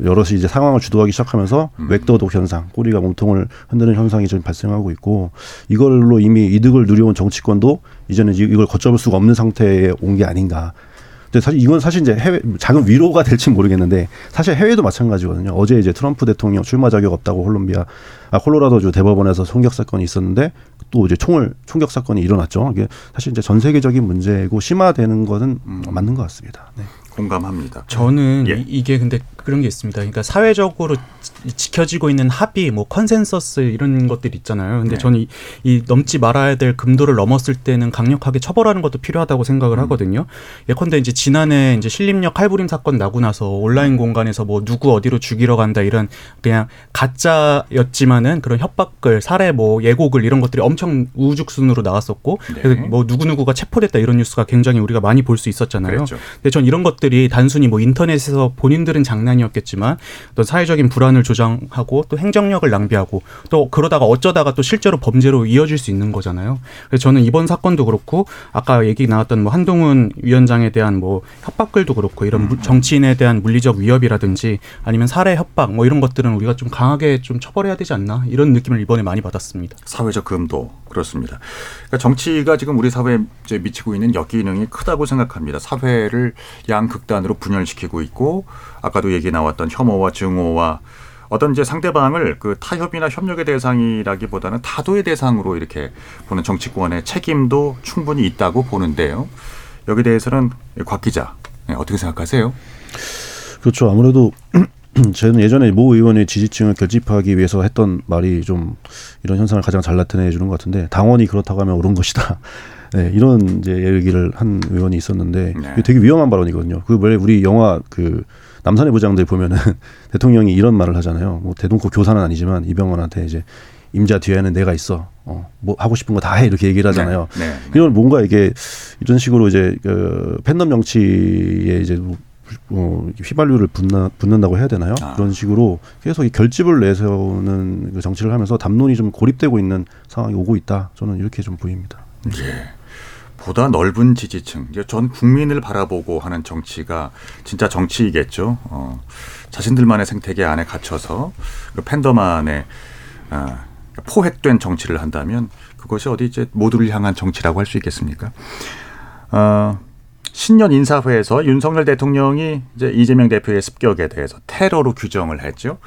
여럿이 이제 상황을 주도하기 시작하면서 웩더독 현상, 꼬리가 몸통을 흔드는 현상이 지금 발생하고 있고 이걸로 이미 이득을 누려온 정치권도 이제는 이- 이걸 걷잡을 수가 없는 상태에 온 게 아닌가. 근데 사실 이건 사실 이제 해외 작은 위로가 될지 모르겠는데 사실 해외도 마찬가지거든요. 어제 이제 트럼프 대통령 출마 자격 없다고 콜롬비아 아 콜로라도주 대법원에서 총격 사건이 있었는데 또 이제 총을 총격 사건이 일어났죠. 이게 사실 이제 전 세계적인 문제고 심화되는 것은 맞는 것 같습니다. 네. 공감합니다. 저는 예. 이- 이게 근데 그런 게 있습니다. 그러니까 사회적으로 지- 지켜지고 있는 합의, 뭐 컨센서스 이런 것들 있잖아요. 근데 네. 저는 이, 이 넘지 말아야 될 금도를 넘었을 때는 강력하게 처벌하는 것도 필요하다고 생각을 하거든요. 예컨대 이제 지난해 이제 신림역 칼부림 사건 나고 나서 온라인 공간에서 뭐 누구 어디로 죽이러 간다 이런 그냥 가짜였지만은 그런 협박글, 살해 뭐 예고글 이런 것들이 엄청 우죽순으로 나왔었고 네. 그래서 뭐 누구 누구가 체포됐다 이런 뉴스가 굉장히 우리가 많이 볼 수 있었잖아요. 그랬죠. 근데 전 이런 것 들이 단순히 뭐 인터넷에서 본인들은 장난이었겠지만 또 사회적인 불안을 조장하고 또 행정력을 낭비하고 또 그러다가 어쩌다가 또 실제로 범죄로 이어질 수 있는 거잖아요. 그래서 저는 이번 사건도 그렇고 아까 얘기 나왔던 뭐 한동훈 위원장에 대한 뭐 협박글도 그렇고 이런 물- 정치인에 대한 물리적 위협이라든지 아니면 살해 협박 뭐 이런 것들은 우리가 좀 강하게 좀 처벌해야 되지 않나 이런 느낌을 이번에 많이 받았습니다. 사회적 금도 그렇습니다. 그러니까 정치가 지금 우리 사회에 미치고 있는 역기능이 크다고 생각합니다. 사회를 양 극단으로 분열시키고 있고 아까도 얘기 나왔던 혐오와 증오와 어떤 이제 상대방을 그 타협이나 협력의 대상이라기보다는 타도의 대상으로 이렇게 보는 정치권의 책임도 충분히 있다고 보는데요. 여기 대해서는 곽 기자 네, 어떻게 생각하세요? 그렇죠. 아무래도 저는 예전에 모 의원의 지지층을 결집하기 위해서 했던 말이 좀 이런 현상을 가장 잘 나타내 주는 것 같은데 당원이 그렇다고 하면 옳은 것이다. 네, 이런 이제 얘기를 한 의원이 있었는데 네. 되게 위험한 발언이거든요. 그 원래 우리 영화 그 남산의 부장들 보면은 대통령이 이런 말을 하잖아요. 뭐 대동코 교사는 아니지만 이병헌한테 이제 임자 뒤에는 내가 있어. 어, 뭐 하고 싶은 거 다 해 이렇게 얘기를 하잖아요. 네, 네. 이런 뭔가 이게 이런 식으로 이제 그 팬덤 정치에 이제 뭐 어, 휘발유를 붓나, 붓는다고 해야 되나요? 아. 그런 식으로 계속 이 결집을 내세우는 그 정치를 하면서 담론이 좀 고립되고 있는 상황이 오고 있다. 저는 이렇게 좀 보입니다. 예. 보다 넓은 지지층, 전 국민을 바라보고 하는 정치가 진짜 정치이겠죠. 어, 자신들만의 생태계 안에 갇혀서 그 팬덤 안에 아, 포획된 정치를 한다면 그것이 어디 이제 모두를 향한 정치라고 할 수 있겠습니까? 어, 신년 인사회에서 윤석열 대통령이 이제 이재명 대표의 습격에 대해서 테러로 규정을 했죠.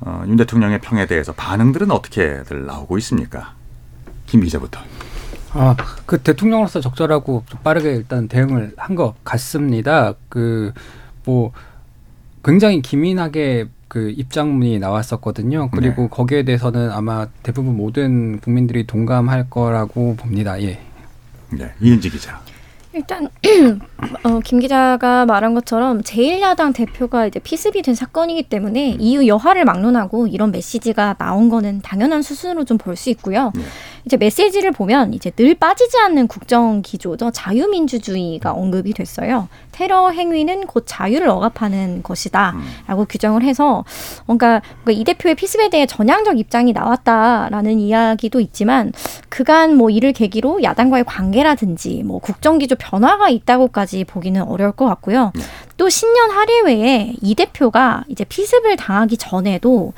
어, 윤 대통령의 평에 대해서 반응들은 어떻게들 나오고 있습니까? 김 기자부터. 아, 그 대통령으로서 적절하고 좀 빠르게 일단 대응을 한 것 같습니다. 그 뭐 굉장히 기민하게 그 입장문이 나왔었거든요. 그리고 거기에 대해서는 아마 대부분 모든 국민들이 동감할 거라고 봅니다. 예. 네, 이은지 기자. 일단 어, 김 기자가 말한 것처럼 제1야당 대표가 이제 피습이 된 사건이기 때문에 이후 여하를 막론하고 이런 메시지가 나온 거는 당연한 수순으로 좀 볼 수 있고요. 네. 이제 메시지를 보면 이제 늘 빠지지 않는 국정 기조죠. 자유민주주의가 언급이 됐어요. 테러 행위는 곧 자유를 억압하는 것이다라고 규정을 해서 뭔가 이 대표의 피습에 대해 전향적 입장이 나왔다라는 이야기도 있지만 그간 뭐 이를 계기로 야당과의 관계라든지 뭐 국정 기조 변화가 있다고까지 보기는 어려울 것 같고요. 또 신년 할애회에 이 대표가 이제 피습을 당하기 전에도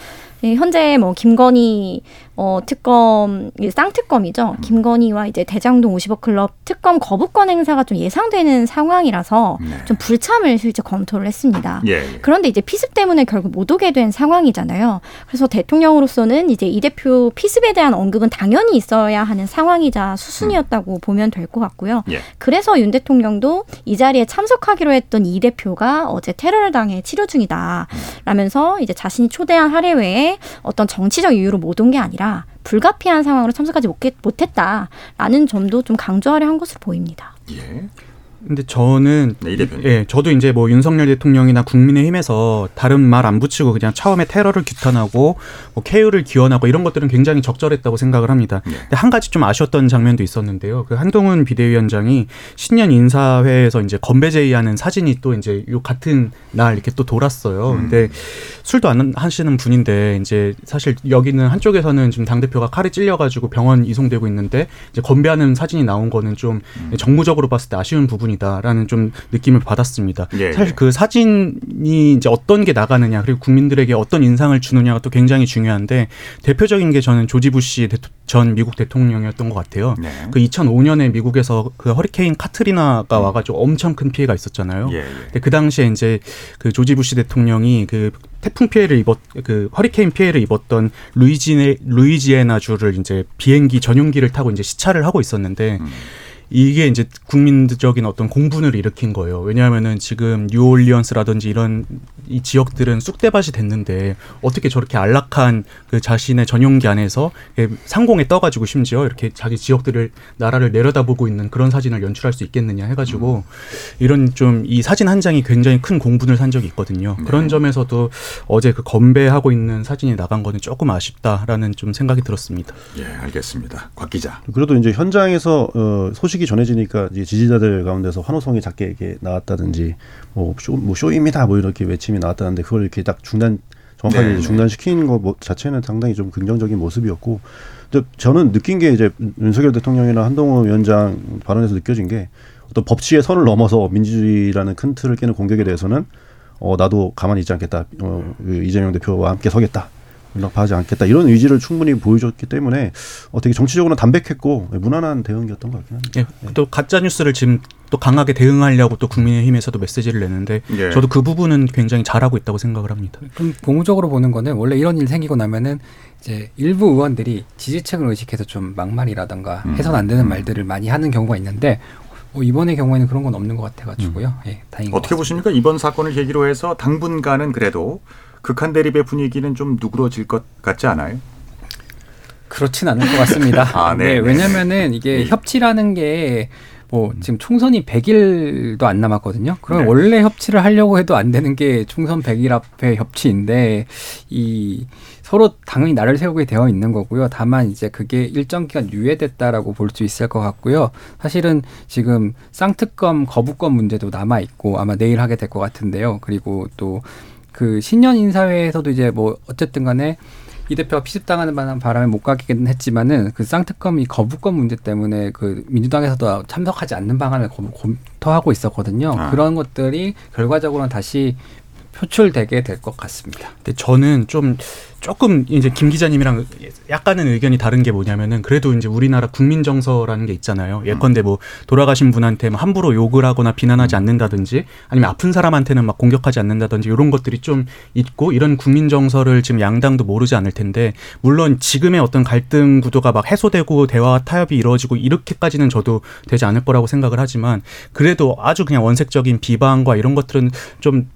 예, 현재 뭐 김건희 어 특검 쌍특검이죠. 김건희와 이제 대장동 50억 클럽 특검 거부권 행사가 좀 예상되는 상황이라서 네. 좀 불참을 실제 검토를 했습니다. 예, 예. 그런데 이제 피습 때문에 결국 못 오게 된 상황이잖아요. 그래서 대통령으로서는 이제 이 대표 피습에 대한 언급은 당연히 있어야 하는 상황이자 수순이었다고 보면 될 것 같고요. 예. 그래서 윤 대통령도 이 자리에 참석하기로 했던 이 대표가 어제 테러를 당해 치료 중이다. 라면서 이제 자신이 초대한 할애회에 어떤 정치적 이유로 못 온 게 아니라 불가피한 상황으로 참석하지 못했, 못했다라는 점도 좀 강조하려 한 것으로 보입니다. 예. 근데 저는 네. 예, 저도 이제 뭐 윤석열 대통령이나 국민의힘에서 다른 말 안 붙이고 그냥 처음에 테러를 규탄하고 뭐 케유를 기원하고 이런 것들은 굉장히 적절했다고 생각을 합니다. 네. 근데 한 가지 좀 아쉬웠던 장면도 있었는데요. 그 한동훈 비대위원장이 신년 인사회에서 이제 건배 제의하는 사진이 또 이제 요 같은 날 이렇게 또 돌았어요. 음. 근데 술도 안 하시는 분인데 이제 사실 여기는 한쪽에서는 지금 당 대표가 칼에 찔려가지고 병원 이송되고 있는데 이제 건배하는 사진이 나온 거는 좀 음. 정무적으로 봤을 때 아쉬운 부분이 다라는 좀 느낌을 받았습니다. 예, 사실 예. 그 사진이 이제 어떤 게 나가느냐 그리고 국민들에게 어떤 인상을 주느냐가 또 굉장히 중요한데 대표적인 게 저는 조지 부시 전 미국 대통령이었던 것 같아요. 네. 그 2005년에 미국에서 그 허리케인 카트리나가 와가지고 엄청 큰 피해가 있었잖아요. 음. 예, 예. 근데 그 당시에 이제 그 조지 부시 대통령이 그 태풍 피해를 입었 그 허리케인 피해를 입었던 루이지네 루이지애나 주를 이제 비행기 전용기를 타고 이제 시찰을 하고 있었는데 음. 이게 이제 국민적인 어떤 공분을 일으킨 거예요. 왜냐하면은 지금 뉴올리언스라든지 이런 이 지역들은 쑥대밭이 됐는데 어떻게 저렇게 안락한 그 자신의 전용기 안에서 상공에 떠가지고 심지어 이렇게 자기 지역들을 나라를 내려다보고 있는 그런 사진을 연출할 수 있겠느냐 해가지고 이런 좀 이 사진 한 장이 굉장히 큰 공분을 산 적이 있거든요. 그런 점에서도 어제 그 건배하고 있는 사진이 나간 거는 조금 아쉽다라는 좀 생각이 들었습니다. 예, 알겠습니다. 곽 기자. 그래도 이제 현장에서 어, 소식이 전해지니까 이제 지지자들 가운데서 환호성이 작게 이렇게 나왔다든지 뭐, 쇼, 뭐 쇼입니다. 뭐 이렇게 외침이 나왔다는데 그걸 이렇게 딱 중단 정확하게 네, 네. 중단시키는 것뭐 자체는 상당히 좀 긍정적인 모습이었고 저는 느낀 게 이제 윤석열 대통령이나 한동훈 위원장 발언에서 느껴진 게 어떤 법치의 선을 넘어서 민주주의라는 큰 틀을 깨는 공격에 대해서는 어 나도 가만히 있지 않겠다. 어, 그 이재명 대표와 함께 서겠다 연락하지 않겠다 이런 의지를 충분히 보여줬기 때문에 어, 되게 정치적으로는 담백했고 무난한 대응이었던 것 같긴 합니다. 예, 또 가짜 뉴스를 지금 또 강하게 대응하려고 또 국민의힘에서도 메시지를 내는데 예. 저도 그 부분은 굉장히 잘하고 있다고 생각을 합니다. 좀 고무적으로 보는 거는 원래 이런 일 생기고 나면은 이제 일부 의원들이 지지층을 의식해서 좀 막말이라던가 음. 해선 안 되는 말들을 많이 하는 경우가 있는데 어, 이번의 경우에는 그런 건 없는 것 같아가지고요. 예, 다행인 것 어떻게. 보십니까? 이번 사건을 계기로 해서 당분간은 그래도 극한 대립의 분위기는 좀 누그러질 것 같지 않아요? 그렇진 않을 것 같습니다. 아, 네, 네, 네. 왜냐면은 이게 음. 협치라는 게 뭐 지금 총선이 100일도 안 남았거든요. 그럼 네. 원래 협치를 하려고 해도 안 되는 게 총선 100일 앞에 협치인데 이 서로 당연히 나를 세우게 되어 있는 거고요. 다만 이제 그게 일정 기간 유예됐다라고 볼 수 있을 것 같고요. 사실은 지금 쌍특검 거부권 문제도 남아 있고 아마 내일 하게 될 것 같은데요. 그리고 또 그 신년 인사회에서도 이제 뭐 어쨌든 간에 이 대표가 피습당하는 바람- 바람에 못 가기는 했지만은 그 쌍특검 이 거부권 문제 때문에 그 민주당에서도 참석하지 않는 방안을 검, 검토하고 있었거든요. 아. 그런 것들이 결과적으로는 다시 표출되게 될 것 같습니다. 근데 저는 좀 조금 이제 김 기자님이랑 약간은 의견이 다른 게 뭐냐면은 그래도 이제 우리나라 국민 정서라는 게 있잖아요. 예컨대 뭐 돌아가신 분한테 뭐 함부로 욕을 하거나 비난하지 않는다든지 아니면 아픈 사람한테는 막 공격하지 않는다든지 이런 것들이 좀 있고 이런 국민 정서를 지금 양당도 모르지 않을 텐데 물론 지금의 어떤 갈등 구도가 막 해소되고 대화와 타협이 이루어지고 이렇게까지는 저도 되지 않을 거라고 생각을 하지만 그래도 아주 그냥 원색적인 비방과 이런 것들은 좀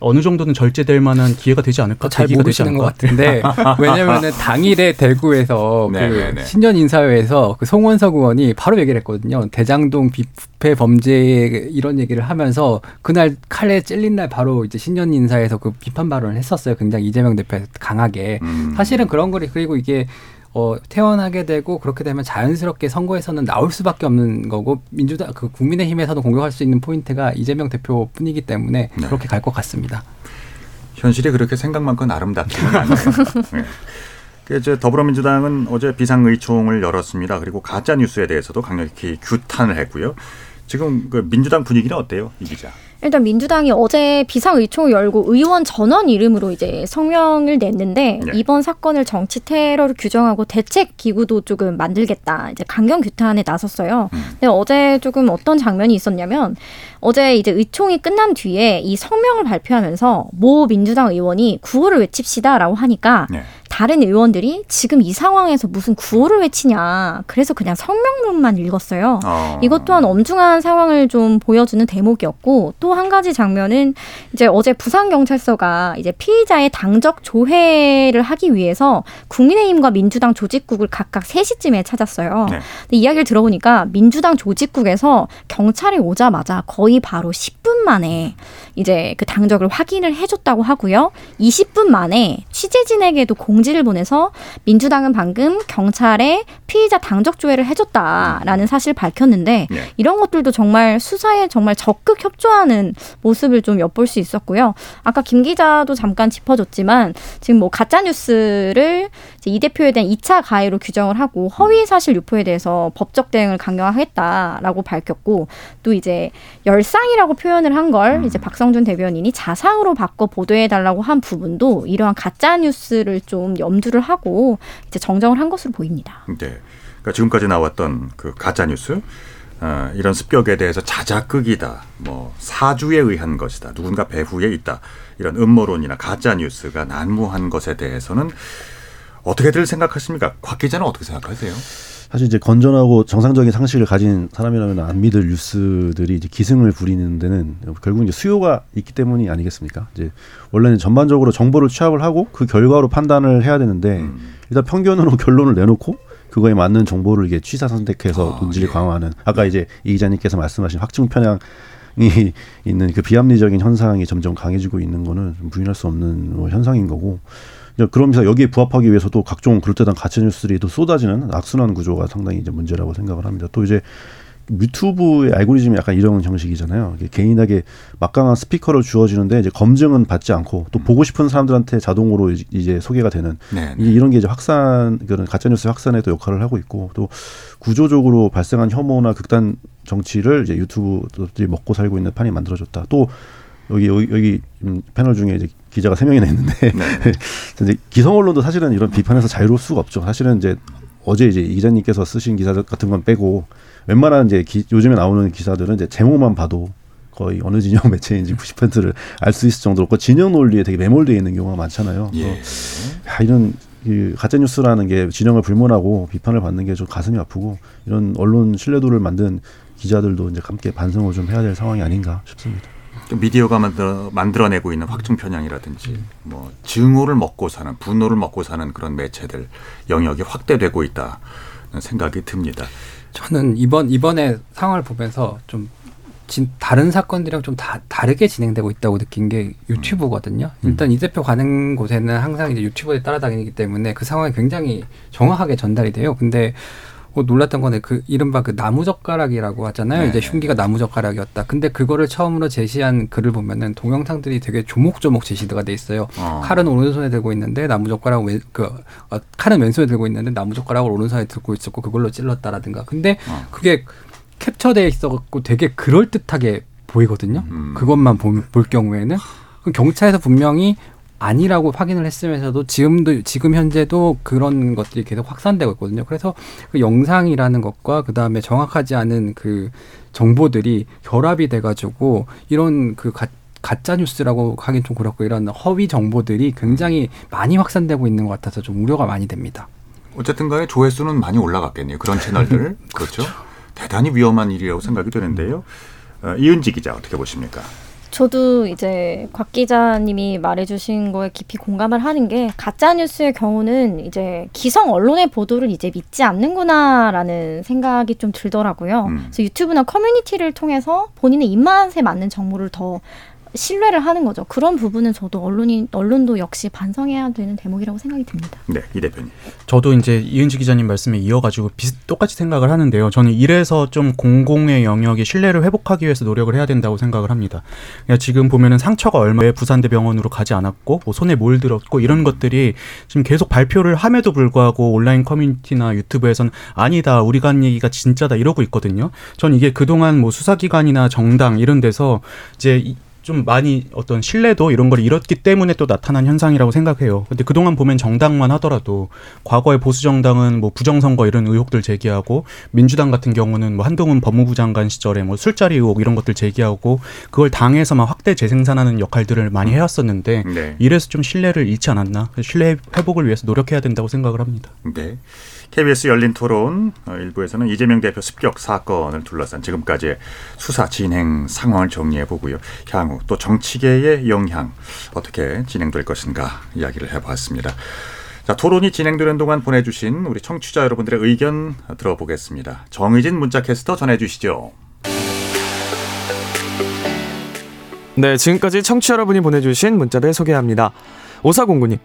어느 정도는 절제될 만한 기회가 되지 않을까? 잘 모르시는 것 않을까? 같은데 왜냐면은 당일에 대구에서 네, 그 네, 네. 신년 인사회에서 그 송원석 의원이 바로 얘기를 했거든요. 대장동 비부패 범죄 이런 얘기를 하면서 그날 칼에 찔린 날 바로 이제 신년 인사에서 그 비판 발언을 했었어요. 굉장히 이재명 대표 강하게. 음. 사실은 그런 거리 그리고 이게 어, 태어나게 되고 그렇게 되면 자연스럽게 선거에서는 나올 수밖에 없는 거고 민주당 그 국민의힘에서도 공격할 수 있는 포인트가 이재명 대표뿐이기 때문에 네. 그렇게 갈 것 같습니다. 현실이 그렇게 생각만큼 아름답지는 않아요. 네. 그 이제 더불어민주당은 어제 비상의총을 열었습니다. 그리고 가짜 뉴스에 대해서도 강력히 규탄을 했고요. 지금 그 민주당 분위기는 어때요, 이 기자? 일단 민주당이 어제 비상의총을 열고 의원 전원 이름으로 이제 성명을 냈는데 네. 이번 사건을 정치 테러로 규정하고 대책 기구도 조금 만들겠다. 이제 강경 규탄에 나섰어요. 근데 어제 조금 어떤 장면이 있었냐면 어제 이제 의총이 끝난 뒤에 이 성명을 발표하면서 모 민주당 의원이 구호를 외칩시다라고 하니까 네. 다른 의원들이 지금 이 상황에서 무슨 구호를 외치냐. 그래서 그냥 성명문만 읽었어요. 어. 이것 또한 엄중한 상황을 좀 보여주는 대목이었고 또한 가지 장면은 이제 어제 부산 경찰서가 이제 피의자의 당적 조회를 하기 위해서 국민의힘과 민주당 조직국을 각각 3시쯤에 찾았어요. 네. 근데 이야기를 들어보니까 민주당 조직국에서 경찰이 오자마자 거의 바로 10분 만에 이제 그 당적을 확인을 해줬다고 하고요. 20분 만에 취재진에게도 공지를 보내서 민주당은 방금 경찰에 피의자 당적 조회를 해줬다라는 사실 을 밝혔는데 네. 이런 것들도 정말 수사에 정말 적극 협조하는 모습을 좀 엿볼 수 있었고요. 아까 김 기자도 잠깐 짚어줬지만 지금 뭐 가짜 뉴스를 이 대표에 대한 2차 가해로 규정을 하고 허위 사실 유포에 대해서 법적 대응을 강경하겠다라고 밝혔고 또 이제 열상이라고 표현을 한걸 이제 박성 준 대변인이 자상으로 바꿔 보도해 달라고 한 부분도 이러한 가짜 뉴스를 좀 염두를 하고 이제 정정을 한 것으로 보입니다. 네. 그러니까 지금까지 나왔던 그 가짜 뉴스 어, 이런 습격에 대해서 자작극이다, 뭐 사주에 의한 것이다, 누군가 배후에 있다 이런 음모론이나 가짜 뉴스가 난무한 것에 대해서는 어떻게들 생각하십니까? 곽 기자는 어떻게 생각하세요? 사실 이제 건전하고 정상적인 상식을 가진 사람이라면 안 믿을 뉴스들이 이제 기승을 부리는 데는 결국 이제 수요가 있기 때문이 아니겠습니까? 이제 원래는 전반적으로 정보를 취합을 하고 그 결과로 판단을 해야 되는데 음. 일단 편견으로 결론을 내놓고 그거에 맞는 정보를 이게 취사 선택해서 아, 논지를 예. 강화하는 아까 이제 이 기자님께서 말씀하신 확증 편향 이 있는 그 비합리적인 현상이 점점 강해지고 있는 거는 좀 부인할 수 없는 뭐 현상인 거고 그러면서 여기에 부합하기 위해서 또 각종 그럴듯한 가짜 뉴스들이 또 쏟아지는 악순환 구조가 상당히 이제 문제라고 생각을 합니다. 또 이제 유튜브의 알고리즘이 약간 이런 형식이잖아요. 개인에게 막강한 스피커를 주어지는데 이제 검증은 받지 않고 또 보고 싶은 사람들한테 자동으로 이제- 소개가 되는 네. 이- 이런 게 이제 확산 그런 가짜 뉴스 확산에도 역할을 하고 있고 또 구조적으로 발생한 혐오나 극단 정치를 이제 유튜브들이 먹고 살고 있는 판이 만들어졌다. 또 여기 여기, 여기 음, 패널 중에 이제 기자가 세 명이나 있는데 이제 기성 언론도 사실은 이런 비판에서 자유로울 수가 없죠. 사실은 이제 어제 이제 이 기자님께서 쓰신 기사 같은 건 빼고 웬만한 이제 기- 요즘에 나오는 기사들은 이제 제목만 봐도 거의 어느 진영 매체인지 90%를 알 수 있을 정도로 그 진영 논리에 되게 매몰되어 있는 경우가 많잖아요. 예. 야, 이런 이 가짜 뉴스라는 게 진영을 불문하고 비판을 받는 게 좀 가슴이 아프고 이런 언론 신뢰도를 만든 기자들도 이제 함께 반성을 좀 해야 될 상황이 아닌가 싶습니다. 좀 미디어가 만들어, 만들어내고 있는 확증 편향이라든지 뭐 증오를 먹고 사는 분노를 먹고 사는 그런 매체들 영역이 확대되고 있다는 생각이 듭니다. 저는 이번 이번에 상황을 보면서 좀 진, 다른 사건들이랑 좀 다, 다르게 진행되고 있다고 느낀 게 유튜브거든요. 일단 이 대표 가는 곳에는 항상 이제 유튜버에 따라다니기 때문에 그 상황이 굉장히 정확하게 전달이 돼요. 근데 뭐 놀랐던 거는 그 이른바 그 나무 젓가락이라고 하잖아요. 네. 이제 흉기가 나무 젓가락이었다. 근데 그거를 처음으로 제시한 글을 보면은 동영상들이 되게 조목조목 제시가 돼 있어요. 어. 칼은 오른손에 들고 있는데 나무 젓가락 왼, 그, 어, 칼은 왼손에 들고 있는데 나무 젓가락을 오른손에 들고 있었고 그걸로 찔렀다라든가. 근데 어. 그게 캡처돼 있어갖고 되게 그럴 듯하게 보이거든요. 음. 그것만 보, 볼 경우에는 경찰에서 분명히 아니라고 확인을 했으면서도 지금도 지금 현재도 그런 것들이 계속 확산되고 있거든요. 그래서 그 영상이라는 것과 그 다음에 정확하지 않은 그 정보들이 결합이 돼가지고 이런 그 가, 가짜 뉴스라고 하긴 좀 그렇고 이런 허위 정보들이 굉장히 많이 확산되고 있는 것 같아서 좀 우려가 많이 됩니다. 어쨌든 간에 조회수는 많이 올라갔겠네요. 그런 채널들. 그렇죠. 대단히 위험한 일이라고 생각이 되는데요. 어, 이은지 기자 어떻게 보십니까? 저도 이제 곽 기자님이 말해주신 거에 깊이 공감을 하는 게 가짜 뉴스의 경우는 이제 기성 언론의 보도를 이제 믿지 않는구나라는 생각이 좀 들더라고요. 음. 그래서 유튜브나 커뮤니티를 통해서 본인의 입맛에 맞는 정보를 더 신뢰를 하는 거죠. 그런 부분은 저도 언론이 언론도 역시 반성해야 되는 대목이라고 생각이 듭니다. 네, 이 대표님. 저도 이제 이은지 기자님 말씀에 이어가지고 비슷 똑같이 생각을 하는데요. 저는 이래서 좀 공공의 영역이 신뢰를 회복하기 위해서 노력을 해야 된다고 생각을 합니다. 그러니까 지금 보면은 상처가 얼마에 부산대 병원으로 가지 않았고 뭐 손에 뭘 들었고 이런 것들이 지금 계속 발표를 함에도 불구하고 온라인 커뮤니티나 유튜브에서는 아니다 우리가 한 얘기가 진짜다 이러고 있거든요. 전 이게 그동안 뭐 수사기관이나 정당 이런 데서 이제 이- 좀 많이 어떤 신뢰도 이런 걸 잃었기 때문에 또 나타난 현상이라고 생각해요. 근데 그동안 보면 정당만 하더라도 과거에 보수 정당은 뭐 부정선거 이런 의혹들 제기하고 민주당 같은 경우는 뭐 한동훈 법무부 장관 시절에 뭐 술자리 의혹 이런 것들 제기하고 그걸 당에서만 확대 재생산하는 역할들을 많이 해왔었는데 네. 이래서 좀 신뢰를 잃지 않았나 신뢰 회복을 위해서 노력해야 된다고 생각을 합니다. 네. KBS 열린 토론 어, 일부에서는 이재명 대표 습격 사건을 둘러싼 지금까지의 수사 진행 상황을 정리해 보고요. 향후 또 정치계의 영향 어떻게 진행될 것인가 이야기를 해봤습니다. 자, 토론이 진행되는 동안 보내주신 우리 청취자 여러분들의 의견 들어보겠습니다. 정의진 문자캐스터 전해주시죠. 네, 지금까지 청취자 여러분이 보내주신 문자들 소개합니다. 오사공구님,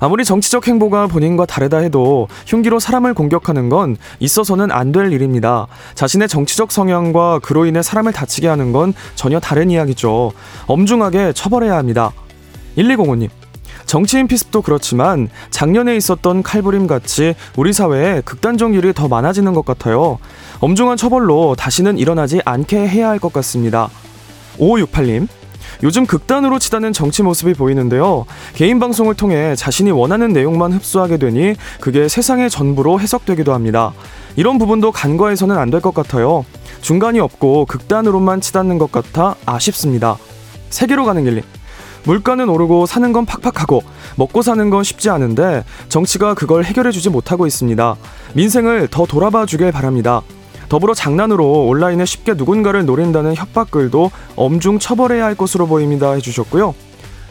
아무리 정치적 행보가 본인과 다르다 해도 흉기로 사람을 공격하는 건 있어서는 안 될 일입니다. 자신의 정치적 성향과 그로 인해 사람을 다치게 하는 건 전혀 다른 이야기죠. 엄중하게 처벌해야 합니다. 1205님, 정치인 피습도 그렇지만 작년에 있었던 칼부림 같이 우리 사회에 극단적 일이 더 많아지는 것 같아요. 엄중한 처벌로 다시는 일어나지 않게 해야 할 것 같습니다. 5568님, 요즘 극단으로 치닫는 정치 모습이 보이는데요. 개인 방송을 통해 자신이 원하는 내용만 흡수하게 되니 그게 세상의 전부로 해석되기도 합니다. 이런 부분도 간과해서는 안 될 것 같아요. 중간이 없고 극단으로만 치닫는 것 같아 아쉽습니다. 세계로 가는 길님. 물가는 오르고 사는 건 팍팍하고 먹고 사는 건 쉽지 않은데 정치가 그걸 해결해 주지 못하고 있습니다. 민생을 더 돌아봐 주길 바랍니다. 더불어 장난으로 온라인에 쉽게 누군가를 노린다는 협박글도 엄중 처벌해야 할 것으로 보입니다 해주셨고요.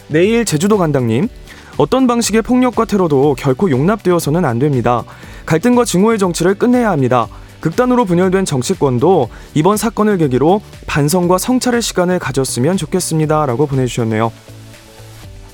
내일 제주도 간당님 어떤 방식의 폭력과 테러도 결코 용납되어서는 안 됩니다. 갈등과 증오의 정치를 끝내야 합니다. 극단으로 분열된 정치권도 이번 사건을 계기로 반성과 성찰의 시간을 가졌으면 좋겠습니다. 라고 보내주셨네요.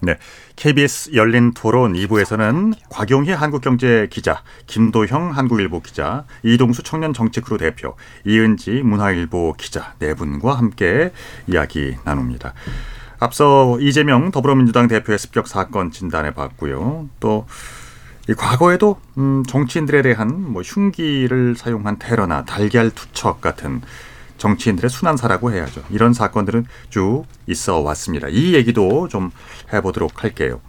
네. KBS 열린 토론 2부에서는 곽용희 한국경제 기자, 김도형 한국일보 기자, 이동수 청년 정치크루 대표, 이은지 문화일보 기자 네 분과 함께 이야기 나눕니다. 앞서 이재명 더불어민주당 대표의 습격 사건 진단해 봤고요. 또이 과거에도 음, 정치인들에 대한 뭐 흉기를 사용한 테러나 달걀 투척 같은 정치인들의 순환사라고 해야죠. 이런 사건들은 쭉 있어 왔습니다. 이 얘기도 좀 해보도록 할게요.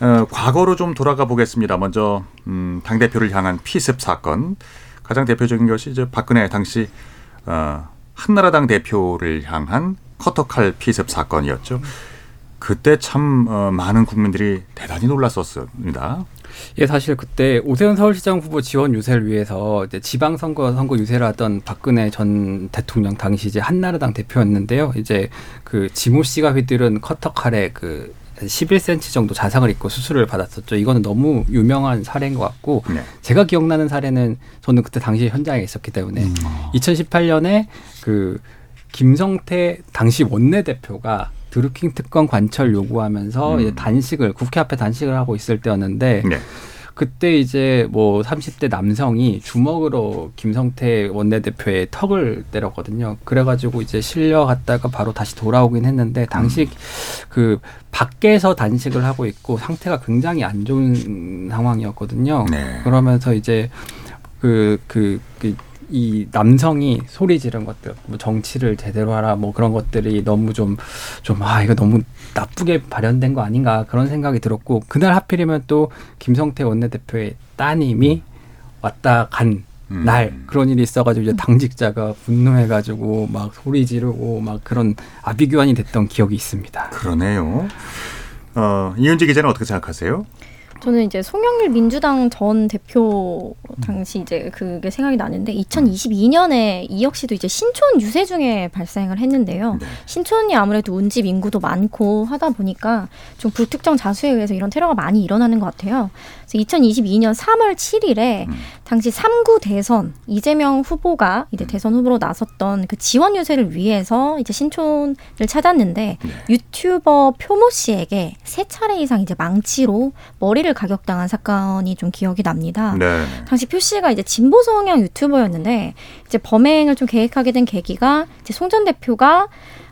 어, 과거로 좀 돌아가 보겠습니다. 먼저 음, 당 대표를 향한 피습 사건 가장 대표적인 것이 이제 박근혜 당시 어, 한나라당 대표를 향한 커터칼 피습 사건이었죠. 그때 참 어, 많은 국민들이 대단히 놀랐었습니다. 예, 사실 그때 오세훈 서울시장 후보 지원 유세를 위해서 이제 지방선거 선거 유세를 하던 박근혜 전 대통령 당시 이제 한나라당 대표였는데요. 이제 그 지모 씨가 휘두른 커터 칼에 그 11cm 정도 자상을 입고 수술을 받았었죠. 이거는 너무 유명한 사례인 것 같고 네. 제가 기억나는 사례는 저는 그때 당시 현장에 있었기 때문에 2018년에 그 김성태 당시 원내대표가 드루킹 특검 관철 요구하면서 음. 단식을 국회 앞에 단식을 하고 있을 때였는데 네. 그때 이제 뭐 30대 남성이 주먹으로 김성태 원내대표의 턱을 때렸거든요. 그래가지고 이제 실려갔다가 바로 다시 돌아오긴 했는데 당시 음. 그 밖에서 단식을 하고 있고 상태가 굉장히 안 좋은 상황이었거든요. 네. 그러면서 이제 그, 그, 그, 이 남성이 소리 지른 것들, 뭐 정치를 제대로 하라, 뭐 그런 것들이 너무 좀, 좀, 아, 이거 너무 나쁘게 발현된 거 아닌가 그런 생각이 들었고, 그날 하필이면 또 김성태 원내대표의 따님이 왔다 간 음. 날 그런 일이 있어가지고 이제 당직자가 분노해가지고 막 소리 지르고 막 그런 아비규환이 됐던 기억이 있습니다. 그러네요. 어, 이은지 기자는 어떻게 생각하세요? 저는 이제 송영길 민주당 전 대표 당시 이제 그게 생각이 나는데 2022년에 이 역시도 이제 신촌 유세 중에 발생을 했는데요. 네. 신촌이 아무래도 운집 인구도 많고 하다 보니까 좀 불특정 자수에 의해서 이런 테러가 많이 일어나는 것 같아요. 그래서 2022년 3월 7일에 음. 당시 3구 대선 이재명 후보가 이제 음. 대선 후보로 나섰던 그 지원 유세를 위해서 이제 신촌을 찾았는데 네. 유튜버 표모 씨에게 세 차례 이상 이제 망치로 머리를 가격당한 사건이 좀 기억이 납니다. 네. 당시 표 씨가 이제 진보 성향 유튜버였는데 이제 범행을 좀 계획하게 된 계기가 이제 송전 대표가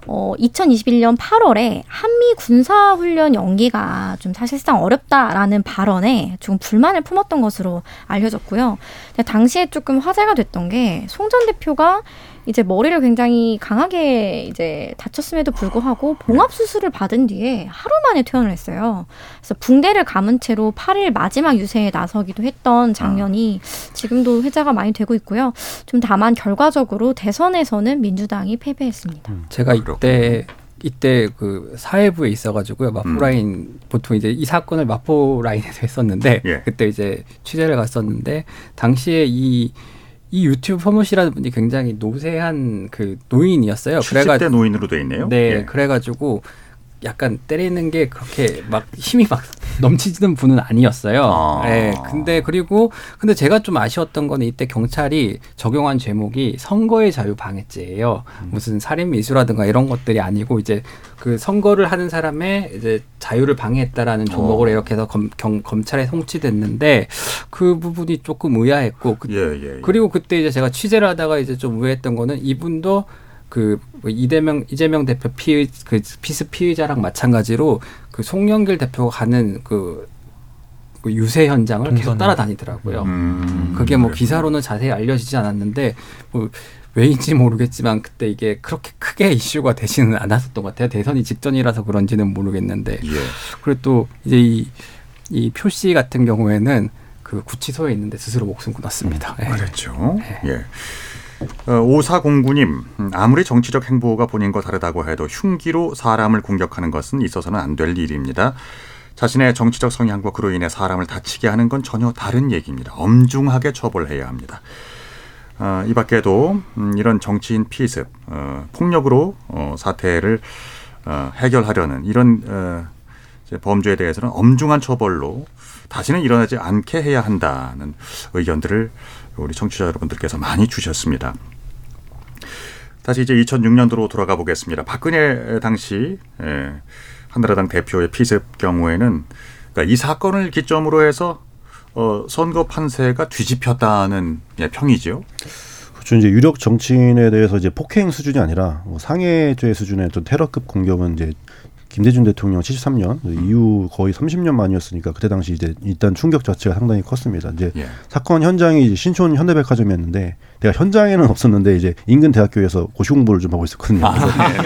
어, 2021년 8월에 한미 군사훈련 연기가 좀 사실상 어렵다라는 발언에 좀 불만을 품었던 것으로 알려졌고요. 당시에 조금 화제가 됐던 게 송 전 대표가 이제 머리를 굉장히 강하게 이제 다쳤음에도 불구하고 봉합 수술을 받은 뒤에 하루 만에 퇴원을 했어요. 그래서 붕대를 감은 채로 8일 마지막 유세에 나서기도 했던 장면이 지금도 회자가 많이 되고 있고요. 좀 다만 결과적으로 대선에서는 민주당이 패배했습니다. 음, 제가 이때 이때 그 사회부에 있어가지고요 마포 라인 음. 보통 이제 이 사건을 마포 라인에서 했었는데 예. 그때 이제 취재를 갔었는데 당시에 이 이 유튜브 퍼머시라는 분이 굉장히 노세한 그 노인이었어요. 그래가 노인으로 돼 있네요. 네, 예. 그래가지고 약간 때리는 게 그렇게 막 힘이 막 넘치는 분은 아니었어요. 아. 네, 근데 그리고 근데 제가 좀 아쉬웠던 거는 이때 경찰이 적용한 제목이 선거의 자유 방해죄예요. 음. 무슨 살인 미수라든가 이런 것들이 아니고 이제 그 선거를 하는 사람의 이제 자유를 방해했다라는 조목으로 어. 이렇게 해서 검, 경, 검찰에 송치됐는데 그 부분이 조금 의아했고 그, 예, 예, 예. 그리고 그때 이제 제가 취재를 하다가 이제 좀 의아했던 거는 이분도 그뭐 이대명 이재명 대표 피의 그 피스 피의자랑 마찬가지로 그 송영길 대표가 가는 그, 그 유세 현장을 동선을. 계속 따라다니더라고요. 음, 그게 뭐 기사로는 자세히 알려지지 않았는데 뭐 왜인지 모르겠지만 그때 이게 그렇게 크게 이슈가 되지는 않았었던 것 같아요. 대선이 직전이라서 그런지는 모르겠는데. 예. 그리고 또 이제 이, 이 표씨 같은 경우에는 그 구치소에 있는데 스스로 목숨 끊었습니다. 음, 그렇죠. 네. 예. 어, 오사공구님 아무리 정치적 행보가 본인과 다르다고 해도 흉기로 사람을 공격하는 것은 있어서는 안 될 일입니다. 자신의 정치적 성향과 그로 인해 사람을 다치게 하는 건 전혀 다른 얘기입니다. 엄중하게 처벌해야 합니다. 어, 이 밖에도 음, 이런 정치인 피습, 어, 폭력으로 어, 사태를 어, 해결하려는 이런 어, 범죄에 대해서는 엄중한 처벌로 다시는 일어나지 않게 해야 한다는 의견들을 우리 청취자 여러분들께서 많이 주셨습니다. 다시 이제 2006년도로 돌아가 보겠습니다. 박근혜 당시 예, 한나라당 대표의 피습 경우에는 그러니까 이 사건을 기점으로 해서 어, 선거 판세가 뒤집혔다는 예, 평이죠. 그렇죠. 이제 유력 정치인에 대해서 이제 폭행 수준이 아니라 뭐 상해죄 수준의 좀 테러급 공격은 이제 김대중 대통령 73년 음. 이후 거의 30년 만이었으니까 그때 당시 이제 일단 충격 자체가 상당히 컸습니다. 이제 예. 사건 현장이 이제 신촌 현대백화점이었는데 내가 현장에는 없었는데 이제 인근 대학교에서 고시 공부를 좀 하고 있었거든요. 아,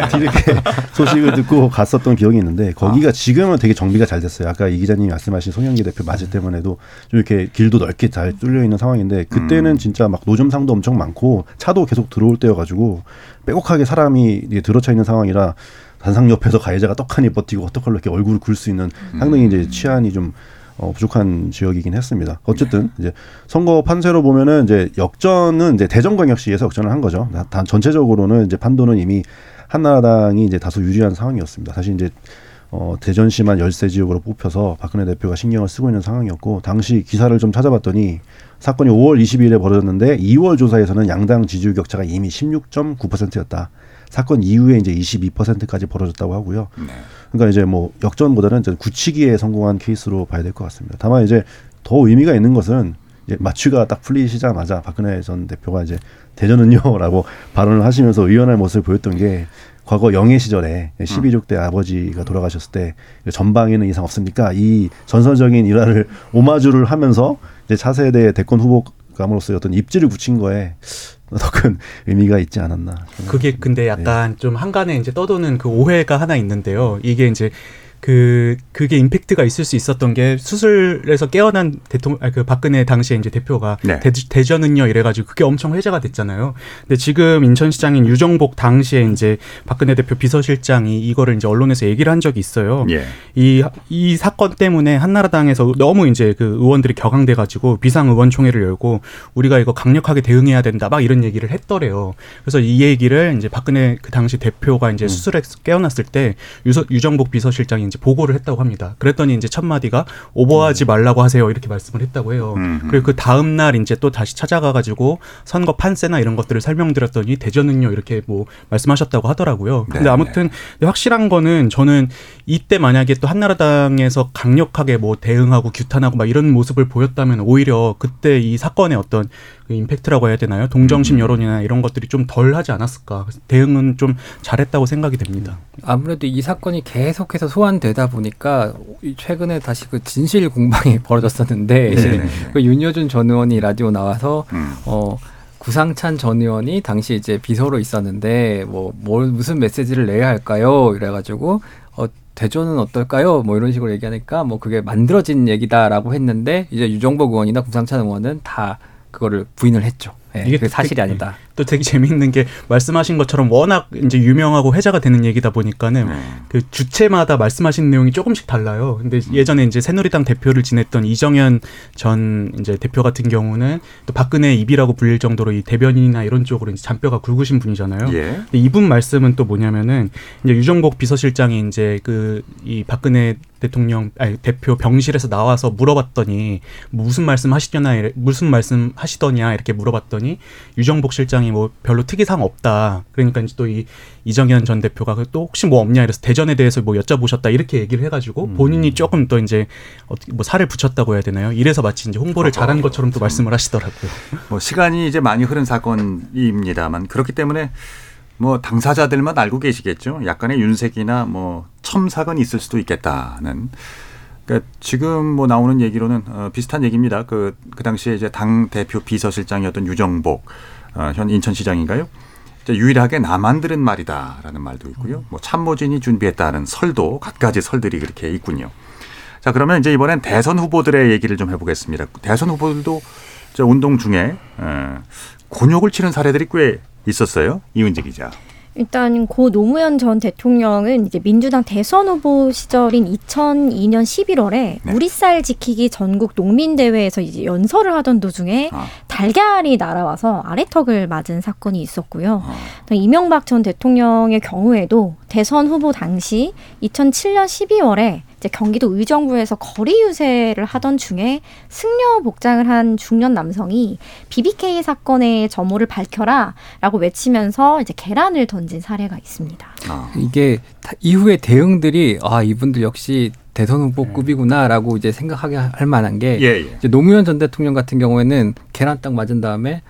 네. 이렇게 소식을 듣고 갔었던 기억이 있는데 거기가 아. 지금은 되게 정비가 잘 됐어요. 아까 이 기자님이 말씀하신 송영기 대표 맞을 음. 때문에도 좀 이렇게 길도 넓게 잘 뚫려 있는 상황인데 그때는 음. 진짜 막 노점상도 엄청 많고 차도 계속 들어올 때여가지고 빼곡하게 사람이 들어차 있는 상황이라 단상 옆에서 가해자가 떡하니 버티고 어떡할로 이렇게 얼굴을 굴 수 있는 상당히 이제 음. 치안이 좀 어, 부족한 지역이긴 했습니다. 어쨌든 네. 이제 선거 판세로 보면은 이제 역전은 이제 대전광역시에서 역전을 한 거죠. 단 전체적으로는 이제 판도는 이미 한나라당이 이제 다소 유리한 상황이었습니다. 사실 이제 어, 대전시만 열세 지역으로 뽑혀서 박근혜 대표가 신경을 쓰고 있는 상황이었고 당시 기사를 좀 찾아봤더니 사건이 5월 22일에 벌어졌는데 2월 조사에서는 양당 지지율 격차가 이미 16.9%였다. 사건 이후에 이제 22%까지 벌어졌다고 하고요. 네. 그러니까 이제 뭐 역전보다는 이제 굳히기에 성공한 케이스로 봐야 될 것 같습니다. 다만 이제 더 의미가 있는 것은 이제 마취가 딱 풀리시자마자 박근혜 전 대표가 이제 대전은요라고 발언을 하시면서 의연할 모습을 보였던 게 과거 영예 시절에 12족 때 아버지가 돌아가셨을 때 전방에는 이상 없습니까? 이 전설적인 일화를 오마주를 하면서 이제 차세대 대권 후보 감으로서 어떤 입지를 붙인 거에 더 큰 의미가 있지 않았나. 그게 근데 약간 좀 한간에 이제 떠도는 그 오해가 하나 있는데요. 이게 이제 그 그게 임팩트가 있을 수 있었던 게 수술에서 깨어난 대통령 아니, 그 박근혜 당시에 이제 대표가 네. 대, 대전은요 이래가지고 그게 엄청 회자가 됐잖아요. 근데 지금 인천시장인 유정복 당시에 이제 박근혜 대표 비서실장이 이거를 이제 언론에서 얘기를 한 적이 있어요. 예. 이, 이 사건 때문에 한나라당에서 너무 이제 그 의원들이 격앙돼가지고 비상 의원총회를 열고 우리가 이거 강력하게 대응해야 된다 막 이런 얘기를 했더래요. 그래서 이 얘기를 이제 박근혜 그 당시 대표가 이제 수술에서 깨어났을 때 유서, 유정복 비서실장이 이제 보고를 했다고 합니다. 그랬더니 이제 첫 마디가 오버하지 말라고 하세요 이렇게 말씀을 했다고 해요. 그리고 그 다음 날 이제 또 다시 찾아가가지고 선거 판세나 이런 것들을 설명드렸더니 대전은요 이렇게 뭐 말씀하셨다고 하더라고요. 근데 네, 아무튼 확실한 거는 저는 이때 만약에 또 한나라당에서 강력하게 뭐 대응하고 규탄하고 막 이런 모습을 보였다면 오히려 그때 이 사건의 어떤 그 임팩트라고 해야 되나요? 음. 동정심 여론이나 이런 것들이 좀 덜 하지 않았을까. 대응은 좀 잘했다고 생각이 됩니다. 아무래도 이 사건이 계속해서 소환되다 보니까 이 최근에 다시 그 진실 공방이 벌어졌었는데 이제 네네. 그 윤여준 전 의원이 라디오 나와서 음. 어 구상찬 전 의원이 당시 이제 비서로 있었는데 뭐 뭘 무슨 메시지를 내야 할까요? 이래가지고 어 대전은 어떨까요? 뭐 이런 식으로 얘기하니까 뭐 그게 만들어진 얘기다라고 했는데 이제 유정복 의원이나 구상찬 의원은 다 그거를 부인을 했죠. 예, 이게 사실이 되게- 아니다. 또 되게 재미있는 게 말씀하신 것처럼 워낙 이제 유명하고 회자가 되는 얘기다 보니까는 네. 그 주체마다 말씀하시는 내용이 조금씩 달라요. 근데 음. 예전에 이제 새누리당 대표를 지냈던 이정현 전 이제 대표 같은 경우는 또 박근혜 입이라고 불릴 정도로 이 대변인이나 이런 쪽으로 이제 잔뼈가 굵으신 분이잖아요. 예. 근데 이분 말씀은 또 뭐냐면은 이제 유정복 비서실장이 이제 그 이 박근혜 대통령 아니 대표 병실에서 나와서 물어봤더니 뭐 무슨 말씀 하시려나 무슨 말씀 하시더냐 이렇게 물어봤더니 유정복 실장이 뭐 별로 특이사항 없다. 그러니까 이제 또 이 이정현 전 대표가 그또 혹시 뭐 없냐 이래서 대전에 대해서 뭐 여쭤보셨다 이렇게 얘기를 해가지고 본인이 조금 또 이제 어떻게 뭐 살을 붙였다고 해야 되나요? 이래서 마치 이제 홍보를 잘한 것처럼 또 말씀을 하시더라고요. 뭐 시간이 이제 많이 흐른 사건입니다만 그렇기 때문에 뭐 당사자들만 알고 계시겠죠. 약간의 윤색이나 뭐 첨삭은 있을 수도 있겠다는. 그러니까 지금 뭐 나오는 얘기로는 어, 비슷한 얘기입니다. 그, 그 당시에 이제 당 대표 비서실장이었던 유정복 어, 현 인천시장인가요? 유일하게 나만 들은 말이다라는 말도 있고요. 뭐 참모진이 준비했다는 설도 갖가지 설들이 그렇게 있군요. 자 그러면 이제 이번엔 대선 후보들의 얘기를 좀 해보겠습니다. 대선 후보들도 저 운동 중에 에, 곤욕을 치는 사례들이 꽤 있었어요. 이은지 기자. 일단 고 노무현 전 대통령은 이제 민주당 대선 후보 시절인 2002년 11월에 네. 우리 쌀 지키기 전국 농민 대회에서 이제 연설을 하던 도중에 아. 달걀이 날아와서 아래턱을 맞은 사건이 있었고요. 아. 또 이명박 전 대통령의 경우에도 대선 후보 당시 2007년 12월에 이제 경기도 의정부에서 거리 유세를 하던 중에 승려 복장을 한 중년 남성이 BBK 사건의 전모를 밝혀라라고 외치면서 이제 계란을 던진 사례가 있습니다. 아. 이게 다- 이후의 대응들이 아 이분들 역시 대선 후보급이구나라고 이제 생각하게 할 만한 게 예, 예. 이제 노무현 전 대통령 같은 경우에는 계란 딱 맞은 다음에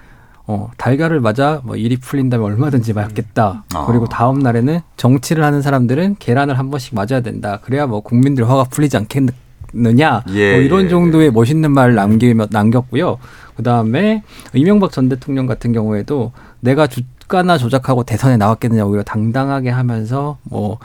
어 달걀을 맞아 뭐 일이 풀린다면 얼마든지 맞겠다. 아. 그리고 다음 날에는 정치를 하는 사람들은 계란을 한 번씩 맞아야 된다. 그래야 뭐 국민들 화가 풀리지 않겠느냐. 예, 뭐 이런 예, 정도의 멋있는 말을 남기며 남겼고요. 그 다음에 이명박 전 대통령 같은 경우에도 내가 주 가나 조작하고 대선에 나왔겠느냐 오히려 당당하게 하면서 뭐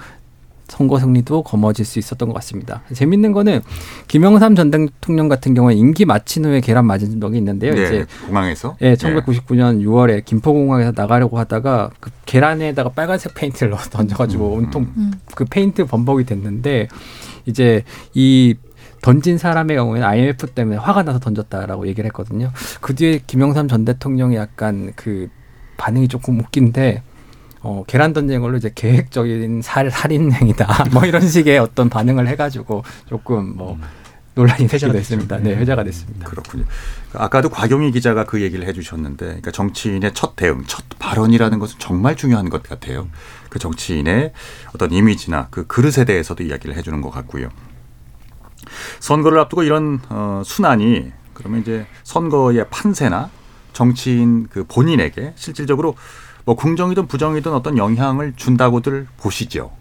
선거 승리도 거머쥘 수 있었던 것 같습니다. 재밌는 거는 김영삼 전 대통령 같은 경우에 임기 마친 후에 계란 맞은 적이 있는데요. 네, 이제 공항에서. 예, 1999년 6월에 김포공항에서 나가려고 하다가 그 계란에다가 빨간색 페인트를 넣어 던져가지고 온통 그 페인트 범벅이 됐는데 이제 이 던진 사람의 경우에는 IMF 때문에 화가 나서 던졌다라고 얘기를 했거든요. 그 뒤에 김영삼 전 대통령이 약간 그 반응이 조금 웃긴데 어, 계란 던진 걸로 이제 계획적인 살, 살인 행위다. 뭐 이런 식의 어떤 반응을 해가지고 조금 뭐 논란이 되기도 했습니다. 네, 회자가 됐습니다. 그렇군요. 아까도 곽용희 기자가 그 얘기를 해주셨는데, 그러니까 정치인의 첫 대응, 첫 발언이라는 것은 정말 중요한 것 같아요. 그 정치인의 어떤 이미지나 그 그릇에 대해서도 이야기를 해주는 것 같고요. 선거를 앞두고 이런 어, 순환이 그러면 이제 선거의 판세나 정치인 그 본인에게 실질적으로 뭐 긍정이든 부정이든 어떤 영향을 준다고들 보시죠.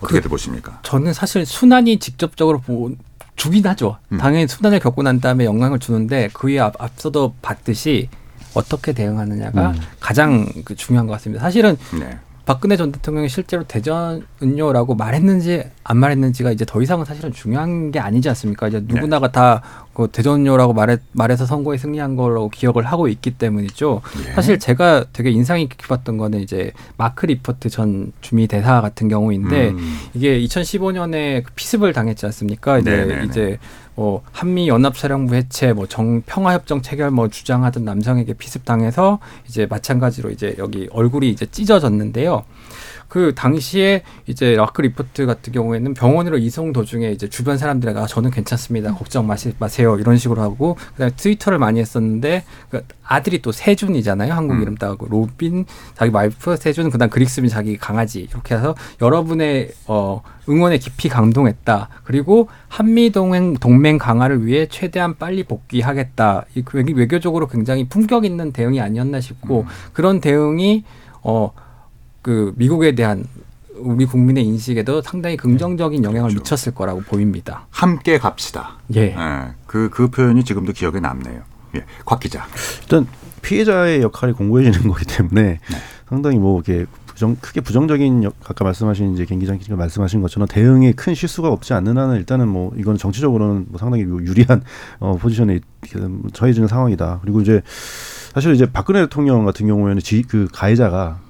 어떻게들 그, 보십니까? 저는 사실 순환이 직접적으로 보, 주긴 하죠. 음. 당연히 순환을 겪고 난 다음에 영향을 주는데 그에 앞, 앞서도 봤듯이 어떻게 대응하느냐가 음. 가장 그 중요한 것 같습니다. 사실은 네. 박근혜 전 대통령이 실제로 대전은요라고 말했는지 안 말했는지가 이제 더 이상은 사실은 중요한 게 아니지 않습니까? 이제 누구나가 네. 다그 대전요라고 말해 말해서 선거에 승리한 걸로 기억을 하고 있기 때문이죠. 네. 사실 제가 되게 인상이 깊었던 거는 이제 마크 리포트 전 주미 대사 같은 경우인데 음. 이게 2015년에 그 피습을 당했지 않습니까? 이제 네네네. 네, 네. 이제 뭐 한미 연합사령부 해체, 뭐 정 평화협정 체결 뭐 주장하던 남성에게 피습당해서 이제 마찬가지로 이제 여기 얼굴이 이제 찢어졌는데요. 그 당시에 이제 마크 리퍼트 같은 경우에는 병원으로 이송 도중에 이제 주변 사람들에게 아, 저는 괜찮습니다. 걱정 마시, 마세요. 이런 식으로 하고 그다음에 트위터를 많이 했었는데 그 아들이 또 세준이잖아요. 한국 음. 이름 따고 로빈 자기 와이프 세준 그다음 그릭스비 자기 강아지 이렇게 해서 여러분의 어 응원에 깊이 감동했다. 그리고 한미 동맹 동맹 강화를 위해 최대한 빨리 복귀하겠다. 이 외교적으로 굉장히 품격 있는 대응이 아니었나 싶고 음. 그런 대응이 어 그 미국에 대한 우리 국민의 인식에도 상당히 긍정적인 네, 영향을 그렇죠. 미쳤을 거라고 보입니다. 함께 갑시다. 예. 네. 그, 그 표현이 지금도 기억에 남네요. 예. 곽 기자. 일단 피해자의 역할이 공고해지는 거기 때문에 네. 상당히 뭐 이렇게 부정, 크게 부정적인 아까 말씀하신 이제 갱 기자님께서 말씀하신 것처럼 대응에 큰 실수가 없지 않는 한은 일단은 뭐 이건 정치적으로는 뭐 상당히 유리한 어, 포지션에 처해지는 상황이다. 그리고 이제 사실 이제 박근혜 대통령 같은 경우에는 지, 그 가해자가 어,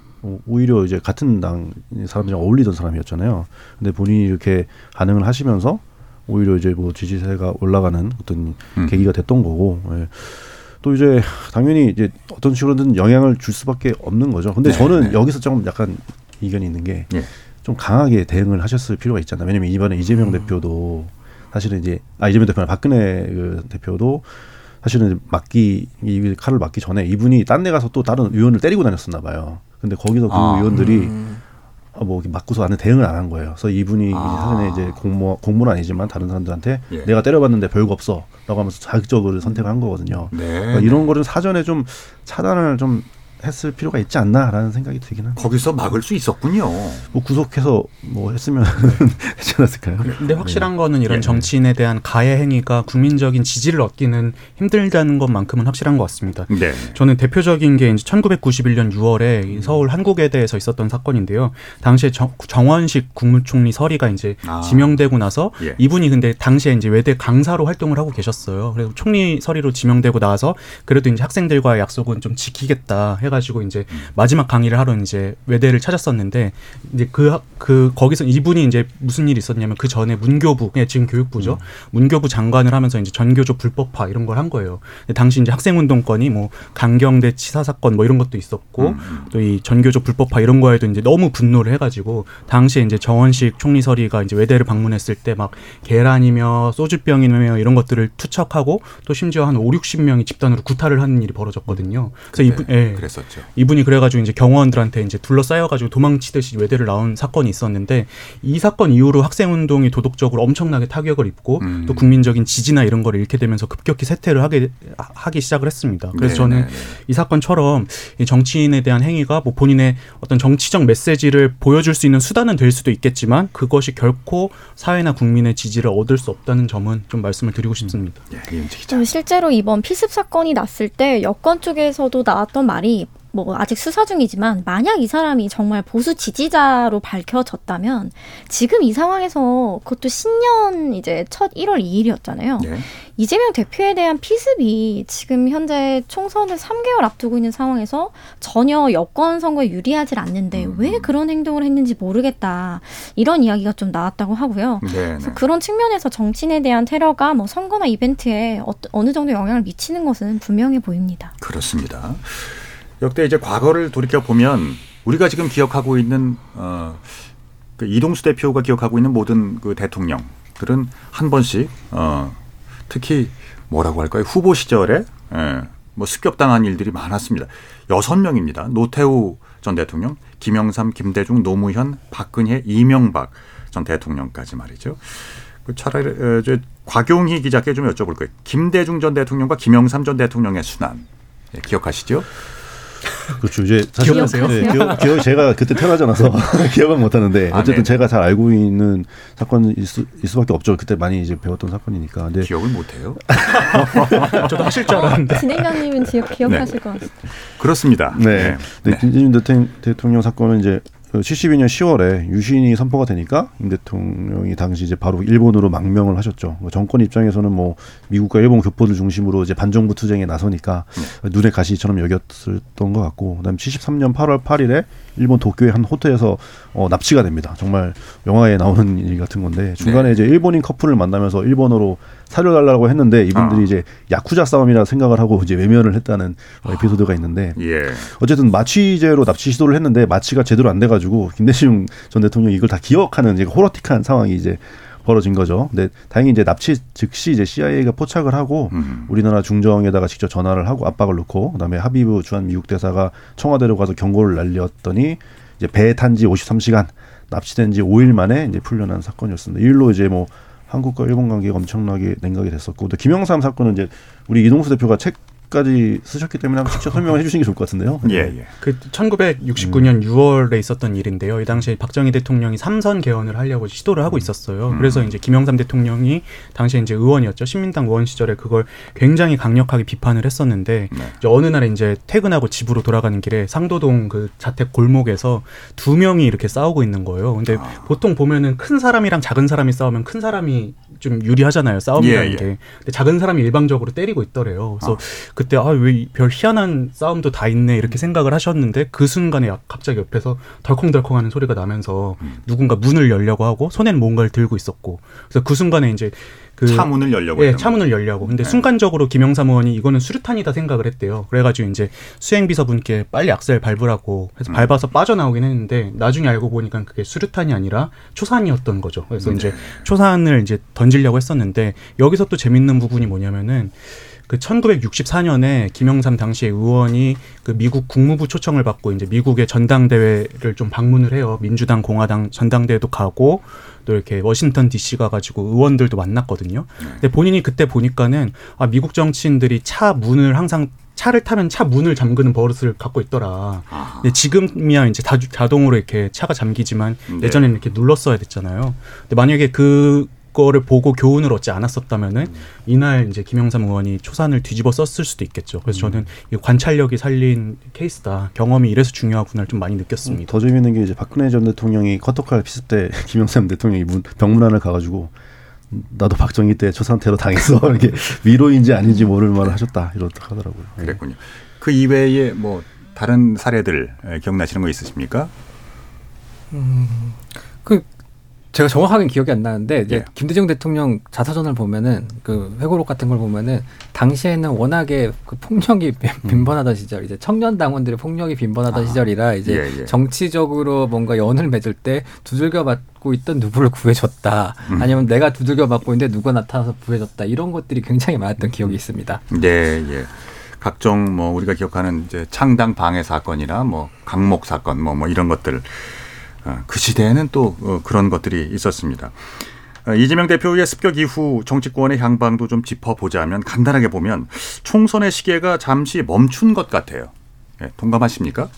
오히려 이제 같은 당 사람들이랑 어울리던 사람이었잖아요. 근데 본인이 이렇게 반응을 하시면서 오히려 이제 뭐 지지세가 올라가는 어떤 음. 계기가 됐던 거고. 예. 또 이제 당연히 이제 어떤 식으로든 영향을 줄 수밖에 없는 거죠. 근데 네, 저는 네. 여기서 좀 약간 이견이 있는 게좀 네. 강하게 대응을 하셨을 필요가 있잖아요. 왜냐면 이번에 이재명 음. 대표도 사실은 이제 아 이재명 대표나 박근혜 그 대표도 사실은 맞기 이 칼을 맞기 전에 이분이 딴 데 가서 또 다른 의원을 때리고 다녔었나 봐요. 근데 거기서 그 아, 의원들이 음. 아, 뭐 맞고서 안에 대응을 안 한 거예요. 그래서 이분이 아. 사전에 이제 공모 공무는 아니지만 다른 사람들한테 예. 내가 때려봤는데 별거 없어라고 하면서 자극적으로 선택을 한 거거든요. 네. 그러니까 이런 거를 사전에 좀 차단을 좀 했을 필요가 있지 않나라는 생각이 들긴 합니다. 거기서 막을 수 있었군요. 뭐 구속해서 뭐 했으면 되지 않았을까요? 근데 확실한 네. 거는 이런 예. 정치인에 대한 가해 행위가 국민적인 지지를 얻기는 힘들다는 것만큼은 확실한 것 같습니다. 네. 저는 대표적인 게 이제 1991년 6월에 서울 한국에 대해서 있었던 사건인데요. 당시에 정, 원식 국무총리 서리가 이제 아. 지명되고 나서 예. 이분이 근데 당시에 이제 외대 강사로 활동을 하고 계셨어요. 그래서 총리 서리로 지명되고 나서 그래도 이제 학생들과의 약속은 좀 지키겠다 해가 해가지고 이제 마지막 강의를 하러 이제 외대를 찾았었는데 이제 그, 그, 거기서 이분이 이제 무슨 일이 있었냐면 그 전에 문교부, 예, 지금 교육부죠. 음. 문교부 장관을 하면서 이제 전교조 불법화 이런 걸 한 거예요. 당시 이제 학생운동권이 뭐 강경대 치사 사건 뭐 이런 것도 있었고 음. 음. 또이 전교조 불법화 이런 거에도 이제 너무 분노를 해가지고 당시에 이제 정원식 총리서리가 이제 외대를 방문했을 때 막 계란이며 소주병이며 이런 것들을 투척하고 또 심지어 한 5, 60명이 집단으로 구타를 하는 일이 벌어졌거든요. 그래서 이분, 예. 그랬었죠. 있었죠. 이분이 그래가지고 이제 경호원들한테 이제 둘러싸여가지고 도망치듯이 외대를 나온 사건이 있었는데 이 사건 이후로 학생운동이 도덕적으로 엄청나게 타격을 입고 음. 또 국민적인 지지나 이런 걸 잃게 되면서 급격히 쇠퇴를 하게 하기 시작을 했습니다. 그래서 네 저는 네, 네. 이 사건처럼 이 정치인에 대한 행위가 뭐 본인의 어떤 정치적 메시지를 보여줄 수 있는 수단은 될 수도 있겠지만 그것이 결코 사회나 국민의 지지를 얻을 수 없다는 점은 좀 말씀을 드리고 싶습니다. 음. 예, 실제로 이번 피습 사건이 났을 때 여권 쪽에서도 나왔던 말이 뭐 아직 수사 중이지만 만약 이 사람이 정말 보수 지지자로 밝혀졌다면 지금 이 상황에서 그것도 신년 이제 첫 1월 2일이었잖아요. 네. 이재명 대표에 대한 피습이 지금 현재 총선을 3개월 앞두고 있는 상황에서 전혀 여권 선거에 유리하지 않는데 음. 왜 그런 행동을 했는지 모르겠다. 이런 이야기가 좀 나왔다고 하고요. 네, 네. 그런 측면에서 정치인에 대한 테러가 뭐 선거나 이벤트에 어느 정도 영향을 미치는 것은 분명해 보입니다. 그렇습니다. 역대 이제 과거를 돌이켜 보면 우리가 지금 기억하고 있는 어, 그 이동수 대표가 기억하고 있는 모든 그 대통령들은 한 번씩 어, 특히 뭐라고 할까요 후보 시절에 예, 뭐 습격당한 일들이 많았습니다. 여섯 명입니다. 노태우 전 대통령, 김영삼, 김대중, 노무현, 박근혜, 이명박 전 대통령까지 말이죠. 그 차라리 어, 저 곽용희 기자께 좀 여쭤볼 거예요. 김대중 전 대통령과 김영삼 전 대통령의 순환 예, 기억하시죠? 그렇죠. 이제 사실 기억하세요? 네, 기억, 기억 제가 그때 태어나지 않아서 기억은 못 하는데 아, 어쨌든 네. 제가 잘 알고 있는 사건일 수, 일 수밖에 없죠. 그때 많이 이제 배웠던 사건이니까. 근데 기억을 못 해요. 저도 하실 줄 알았는데. 진행자님은 기억, 기억하실 것 같습니다. 그렇습니다. 네. 네. 김대중 대통- 대통령 사건은 이제 72년 10월에 유신이 선포가 되니까 임 대통령이 당시 이제 바로 일본으로 망명을 하셨죠. 뭐 정권 입장에서는 뭐 미국과 일본 교포들 중심으로 이제 반정부 투쟁에 나서니까 눈에 가시처럼 여겼었던 것 같고, 그다음 73년 8월 8일에 일본 도쿄의 한 호텔에서 어, 납치가 됩니다. 정말 영화에 나오는 일 같은 건데 중간에 이제 일본인 커플을 만나면서 일본어로 살려달라고 했는데 이분들이 이제 야쿠자 싸움이라 생각을 하고 이제 외면을 했다는 어, 에피소드가 있는데 예. 어쨌든 마취제로 납치 시도를 했는데 마취가 제대로 안 돼가지고 김대중 전 대통령이 이걸 다 기억하는 이제 호러틱한 상황이 이제 벌어진 거죠. 근데 다행히 이제 납치 즉시 이제 CIA가 포착을 하고 우리나라 중정에다가 직접 전화를 하고 압박을 넣고 그다음에 하비브 주한 미국 대사가 청와대로 가서 경고를 날렸더니 이제 배에 탄 지 53시간 납치된 지 5일 만에 이제 풀려난 사건이었습니다. 이 일로 이제 뭐 한국과 일본 관계가 엄청나게 냉각이 됐었고 또 김영삼 사건은 이제 우리 이동수 대표가 책 까지 쓰셨기 때문에 한번 직접 설명해 주시는 게 좋을 것 같은데요. 예, 예. 그 1969년 6월에 있었던 일인데요. 이 당시에 박정희 대통령이 삼선 개헌을 하려고 시도를 하고 있었어요. 음. 그래서 이제 김영삼 대통령이 당시에 이제 의원이었죠. 신민당 의원 시절에 그걸 굉장히 강력하게 비판을 했었는데 네. 이제 어느 날 이제 퇴근하고 집으로 돌아가는 길에 상도동 그 자택 골목에서 두 명이 이렇게 싸우고 있는 거예요. 근데 아. 보통 보면은 큰 사람이랑 작은 사람이 싸우면 큰 사람이 좀 유리하잖아요. 싸움이라는 예, 예. 게. 근데 작은 사람이 일방적으로 때리고 있더래요. 그래서 그때 아 왜 별 희한한 싸움도 다 있네 이렇게 생각을 하셨는데 그 순간에 갑자기 옆에서 덜컹덜컹하는 소리가 나면서 음. 누군가 문을 열려고 하고 손에는 뭔가를 들고 있었고 그래서 그 순간에 이제 그 차문을 열려고 예, 차문을 열려고. 근데 네. 순간적으로 김영삼 의원이 이거는 수류탄이다 생각을 했대요. 그래가지고 이제 수행비서분께 빨리 악셀 밟으라고 해서 음. 밟아서 빠져나오긴 했는데 나중에 알고 보니까 그게 수류탄이 아니라 초산이었던 거죠. 그래서 네. 이제 초산을 이제 던지려고 했었는데 여기서 또 재밌는 부분이 뭐냐면은 그 1964년에 김영삼 당시의 의원이 그 미국 국무부 초청을 받고 이제 미국의 전당대회를 좀 방문을 해요. 민주당, 공화당 전당대회도 가고 또 이렇게 워싱턴 DC 가가지고 의원들도 만났거든요. 근데 본인이 그때 보니까는 아 미국 정치인들이 차 문을 항상 차를 타면 차 문을 잠그는 버릇을 갖고 있더라. 근데 지금이야 이제 다, 자동으로 이렇게 차가 잠기지만 네. 예전에는 이렇게 눌렀어야 됐잖아요. 근데 만약에 그 거를 보고 교훈을 얻지 않았었다면은 이날 이제 김영삼 의원이 초산을 뒤집어 썼을 수도 있겠죠. 그래서 저는 이 관찰력이 살린 케이스다. 경험이 이래서 중요하구나를 좀 많이 느꼈습니다. 더 재밌는 게 이제 박근혜 전 대통령이 커터칼 피습 때 김영삼 대통령이 문, 병문안을 가가지고 나도 박정희 때 초산 테러 당했어 이렇게 위로인지 아닌지 모를 말을 하셨다 이렇다 하더라고요. 예. 그랬군요. 그 이외에 뭐 다른 사례들 에, 기억나시는 거 있으십니까? 그 제가 정확하게 기억이 안 나는데 이제 예. 김대중 대통령 자서전을 보면은 그 회고록 같은 걸 보면은 당시에는 워낙에 그 폭력이 빈- 음. 빈번하던 시절 이제 청년 당원들의 폭력이 빈번하던 시절이라 이제 아, 예, 예. 정치적으로 뭔가 연을 맺을 때 두들겨 맞고 있던 누구를 구해줬다 음. 아니면 내가 두들겨 맞고 있는데 누가 나타나서 구해줬다 이런 것들이 굉장히 많았던 기억이 있습니다. 네, 예. 각종 뭐 우리가 기억하는 이제 창당 방해 사건이나 뭐 강목 사건 뭐뭐 이런 것들 어, 그 시대에는 또 어, 그런 것들이 있었습니다. 어, 이재명 대표의 습격 이후 정치권의 향방도 좀 짚어보자면 간단하게 보면 총선의 시계가 잠시 멈춘 것 같아요. 예, 동감하십니까?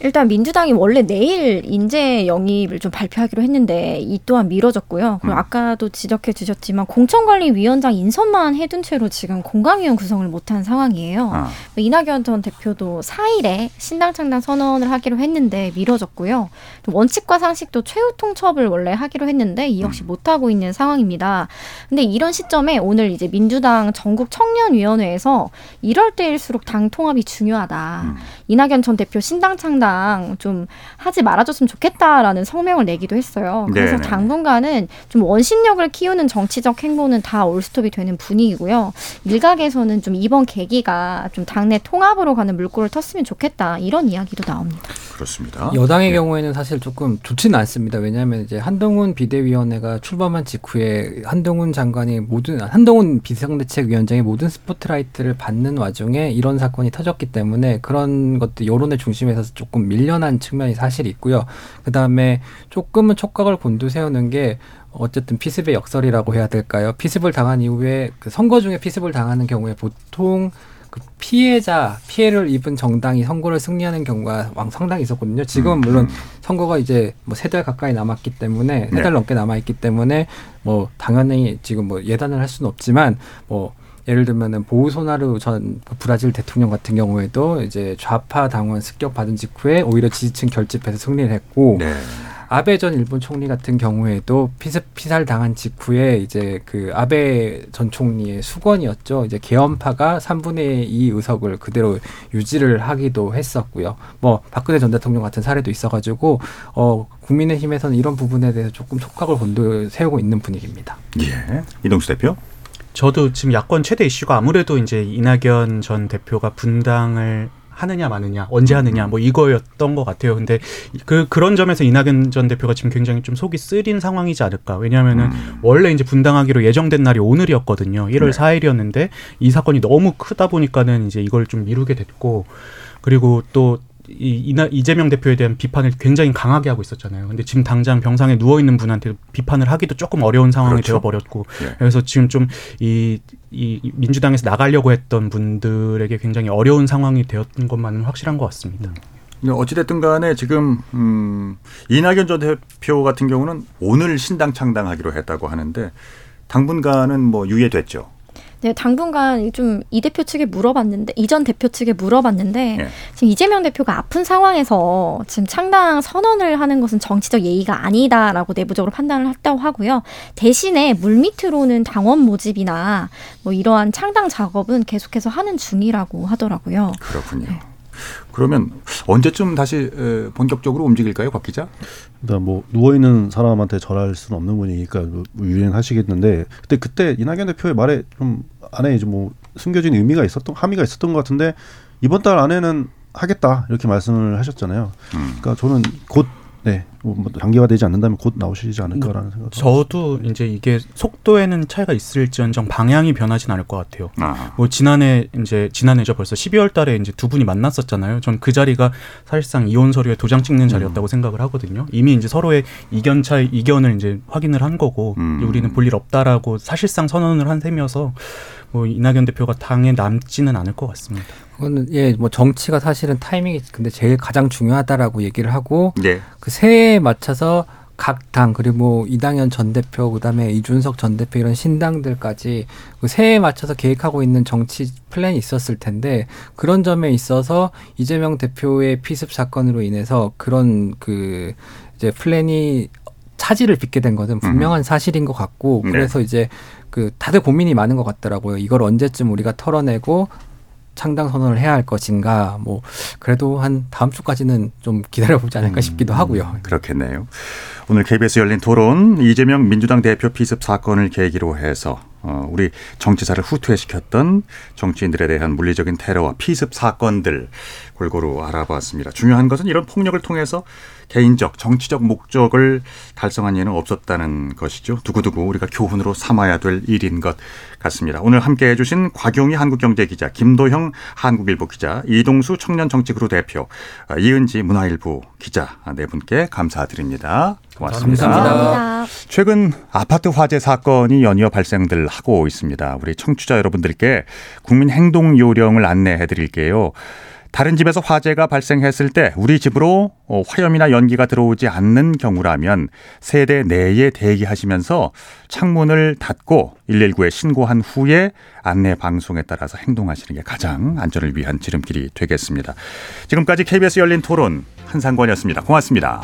일단 민주당이 원래 내일 인재 영입을 좀 발표하기로 했는데 이 또한 미뤄졌고요. 그리고 아까도 지적해 주셨지만 공천관리위원장 인선만 해둔 채로 지금 공강위원 구성을 못한 상황이에요. 아. 이낙연 전 대표도 4일에 신당 창당 선언을 하기로 했는데 미뤄졌고요. 또 원칙과 상식도 최후 통첩을 원래 하기로 했는데 이 역시 못하고 있는 상황입니다. 근데 이런 시점에 오늘 이제 민주당 전국 청년위원회에서 이럴 때일수록 당 통합이 중요하다. 이낙연 전 대표 신당 창당 좀 하지 말아줬으면 좋겠다라는 성명을 내기도 했어요. 그래서 네네. 당분간은 좀 원심력을 키우는 정치적 행보는 다 올스톱이 되는 분위기고요. 일각에서는 좀 이번 계기가 좀 당내 통합으로 가는 물꼬를 텄으면 좋겠다 이런 이야기도 나옵니다. 그렇습니다. 여당의 경우에는 사실 조금 좋지는 않습니다. 왜냐하면 이제 한동훈 비대위원회가 출범한 직후에 한동훈 장관이 모든 한동훈 비상대책위원장이 모든 스포트라이트를 받는 와중에 이런 사건이 터졌기 때문에 그런 이런 것들 여론의 중심에서 조금 밀려난 측면이 사실 있고요. 그 다음에 조금은 촉각을 곤두세우는 게 어쨌든 피습의 역설이라고 해야 될까요? 피습을 당한 이후에 그 선거 중에 피습을 당하는 경우에 보통 그 피해자 피해를 입은 정당이 선거를 승리하는 경우가 왕 상당히 있었거든요. 지금은 물론 선거가 이제 뭐 세 달 가까이 남았기 때문에 세달 네. 넘게 남아 있기 때문에 뭐 당연히 지금 뭐 예단을 할 수는 없지만 뭐 예를 들면은 보우소나루 전그 브라질 대통령 같은 경우에도 이제 좌파 당원 습격 받은 직후에 오히려 지지층 결집해서 승리를 했고 네. 아베 전 일본 총리 같은 경우에도 피습 피살 당한 직후에 이제 그 아베 전 총리의 수건이었죠. 이제 개헌파가 3분의 2 의석을 그대로 유지를 하기도 했었고요. 뭐 박근혜 전 대통령 같은 사례도 있어가지고 어 국민의힘에서는 이런 부분에 대해서 조금 촉각을 곤두 세우고 있는 분위기입니다. 예. 이동수 대표. 저도 지금 야권 최대 이슈가 아무래도 이제 이낙연 전 대표가 분당을 하느냐 마느냐 언제 하느냐 뭐 이거였던 것 같아요. 근데 그 그런 점에서 이낙연 전 대표가 지금 굉장히 좀 속이 쓰린 상황이지 않을까. 왜냐하면은 원래 이제 분당하기로 예정된 날이 오늘이었거든요. 1월 네. 4일이었는데 이 사건이 너무 크다 보니까는 이제 이걸 좀 미루게 됐고 그리고 또 이, 이나, 이재명 대표에 대한 비판을 굉장히 강하게 하고 있었잖아요. 근데 지금 당장 병상에 누워 있는 분한테 비판을 하기도 조금 어려운 상황이 그렇죠. 되어 버렸고, 예. 그래서 지금 좀이 이 민주당에서 나가려고 했던 분들에게 굉장히 어려운 상황이 되었던 것만은 확실한 것 같습니다. 어찌됐든 간에 지금 음, 이낙연 전 대표 같은 경우는 오늘 신당 창당하기로 했다고 하는데 당분간은 뭐 유예됐죠. 네, 당분간 좀 이 대표 측에 물어봤는데 이전 대표 측에 물어봤는데 예. 지금 이재명 대표가 아픈 상황에서 지금 창당 선언을 하는 것은 정치적 예의가 아니다라고 내부적으로 판단을 했다고 하고요. 대신에 물밑으로는 당원 모집이나 뭐 이러한 창당 작업은 계속해서 하는 중이라고 하더라고요. 그렇군요. 그러면 언제쯤 다시 에, 본격적으로 움직일까요, 곽 기자? 일단 뭐 누워 있는 사람한테 절할 수는 없는 분이니까 뭐 유행하시겠는데 그때 그때 이낙연 대표의 말에 좀 안에 이제 뭐 숨겨진 의미가 있었던 함의가 있었던 것 같은데 이번 달 안에는 하겠다 이렇게 말씀을 하셨잖아요. 그러니까 저는 곧 네, 뭐 단계가 되지 않는다면 곧 나오시지 않을까라는 생각. 저도 이제 이게 속도에는 차이가 있을지언정 방향이 변하진 않을 것 같아요. 뭐 지난해 이제 지난해죠 벌써 12월 달에 이제 두 분이 만났었잖아요. 전 그 자리가 사실상 이혼 서류에 도장 찍는 자리였다고 생각을 하거든요. 이미 이제 서로의 이견 차이 이견을 이제 확인을 한 거고 이제 우리는 볼 일 없다라고 사실상 선언을 한 셈이어서 뭐 이낙연 대표가 당에 남지는 않을 것 같습니다. 그거는 예, 뭐 정치가 사실은 타이밍이 근데 제일 가장 중요하다라고 얘기를 하고 예. 그 새해에 맞춰서 각 당 그리고 뭐 이당현 전 대표 그다음에 이준석 전 대표 이런 신당들까지 그 새해에 맞춰서 계획하고 있는 정치 플랜이 있었을 텐데 그런 점에 있어서 이재명 대표의 피습 사건으로 인해서 그런 그 이제 플랜이 차질을 빚게 된 것은 분명한 사실인 것 같고 네. 그래서 이제 그 다들 고민이 많은 것 같더라고요. 이걸 언제쯤 우리가 털어내고 창당 선언을 해야 할 것인가 뭐 그래도 한 다음 주까지는 좀 기다려보지 않을까 싶기도 하고요. 그렇겠네요. 오늘 KBS 열린 토론 이재명 민주당 대표 피습 사건을 계기로 해서 어, 우리 정치사를 후퇴시켰던 정치인들에 대한 물리적인 테러와 피습 사건들 골고루 알아봤습니다. 중요한 것은 이런 폭력을 통해서 개인적 정치적 목적을 달성한 예는 없었다는 것이죠. 두고두고 우리가 교훈으로 삼아야 될 일인 것 같습니다. 오늘 함께해 주신 곽용희 한국경제 기자, 김도형 한국일보 기자, 이동수 청년정치그룹 대표, 아, 이은지 문화일보 기자 네 분께 감사드립니다. 고맙습니다. 감사합니다. 최근 아파트 화재 사건이 연이어 발생들 하고 있습니다. 우리 청취자 여러분들께 국민 행동 요령을 안내해 드릴게요. 다른 집에서 화재가 발생했을 때 우리 집으로 어, 화염이나 연기가 들어오지 않는 경우라면 세대 내에 대기하시면서 창문을 닫고 119에 신고한 후에 안내 방송에 따라서 행동하시는 게 가장 안전을 위한 지름길이 되겠습니다. 지금까지 KBS 열린 토론 한상권이었습니다. 고맙습니다.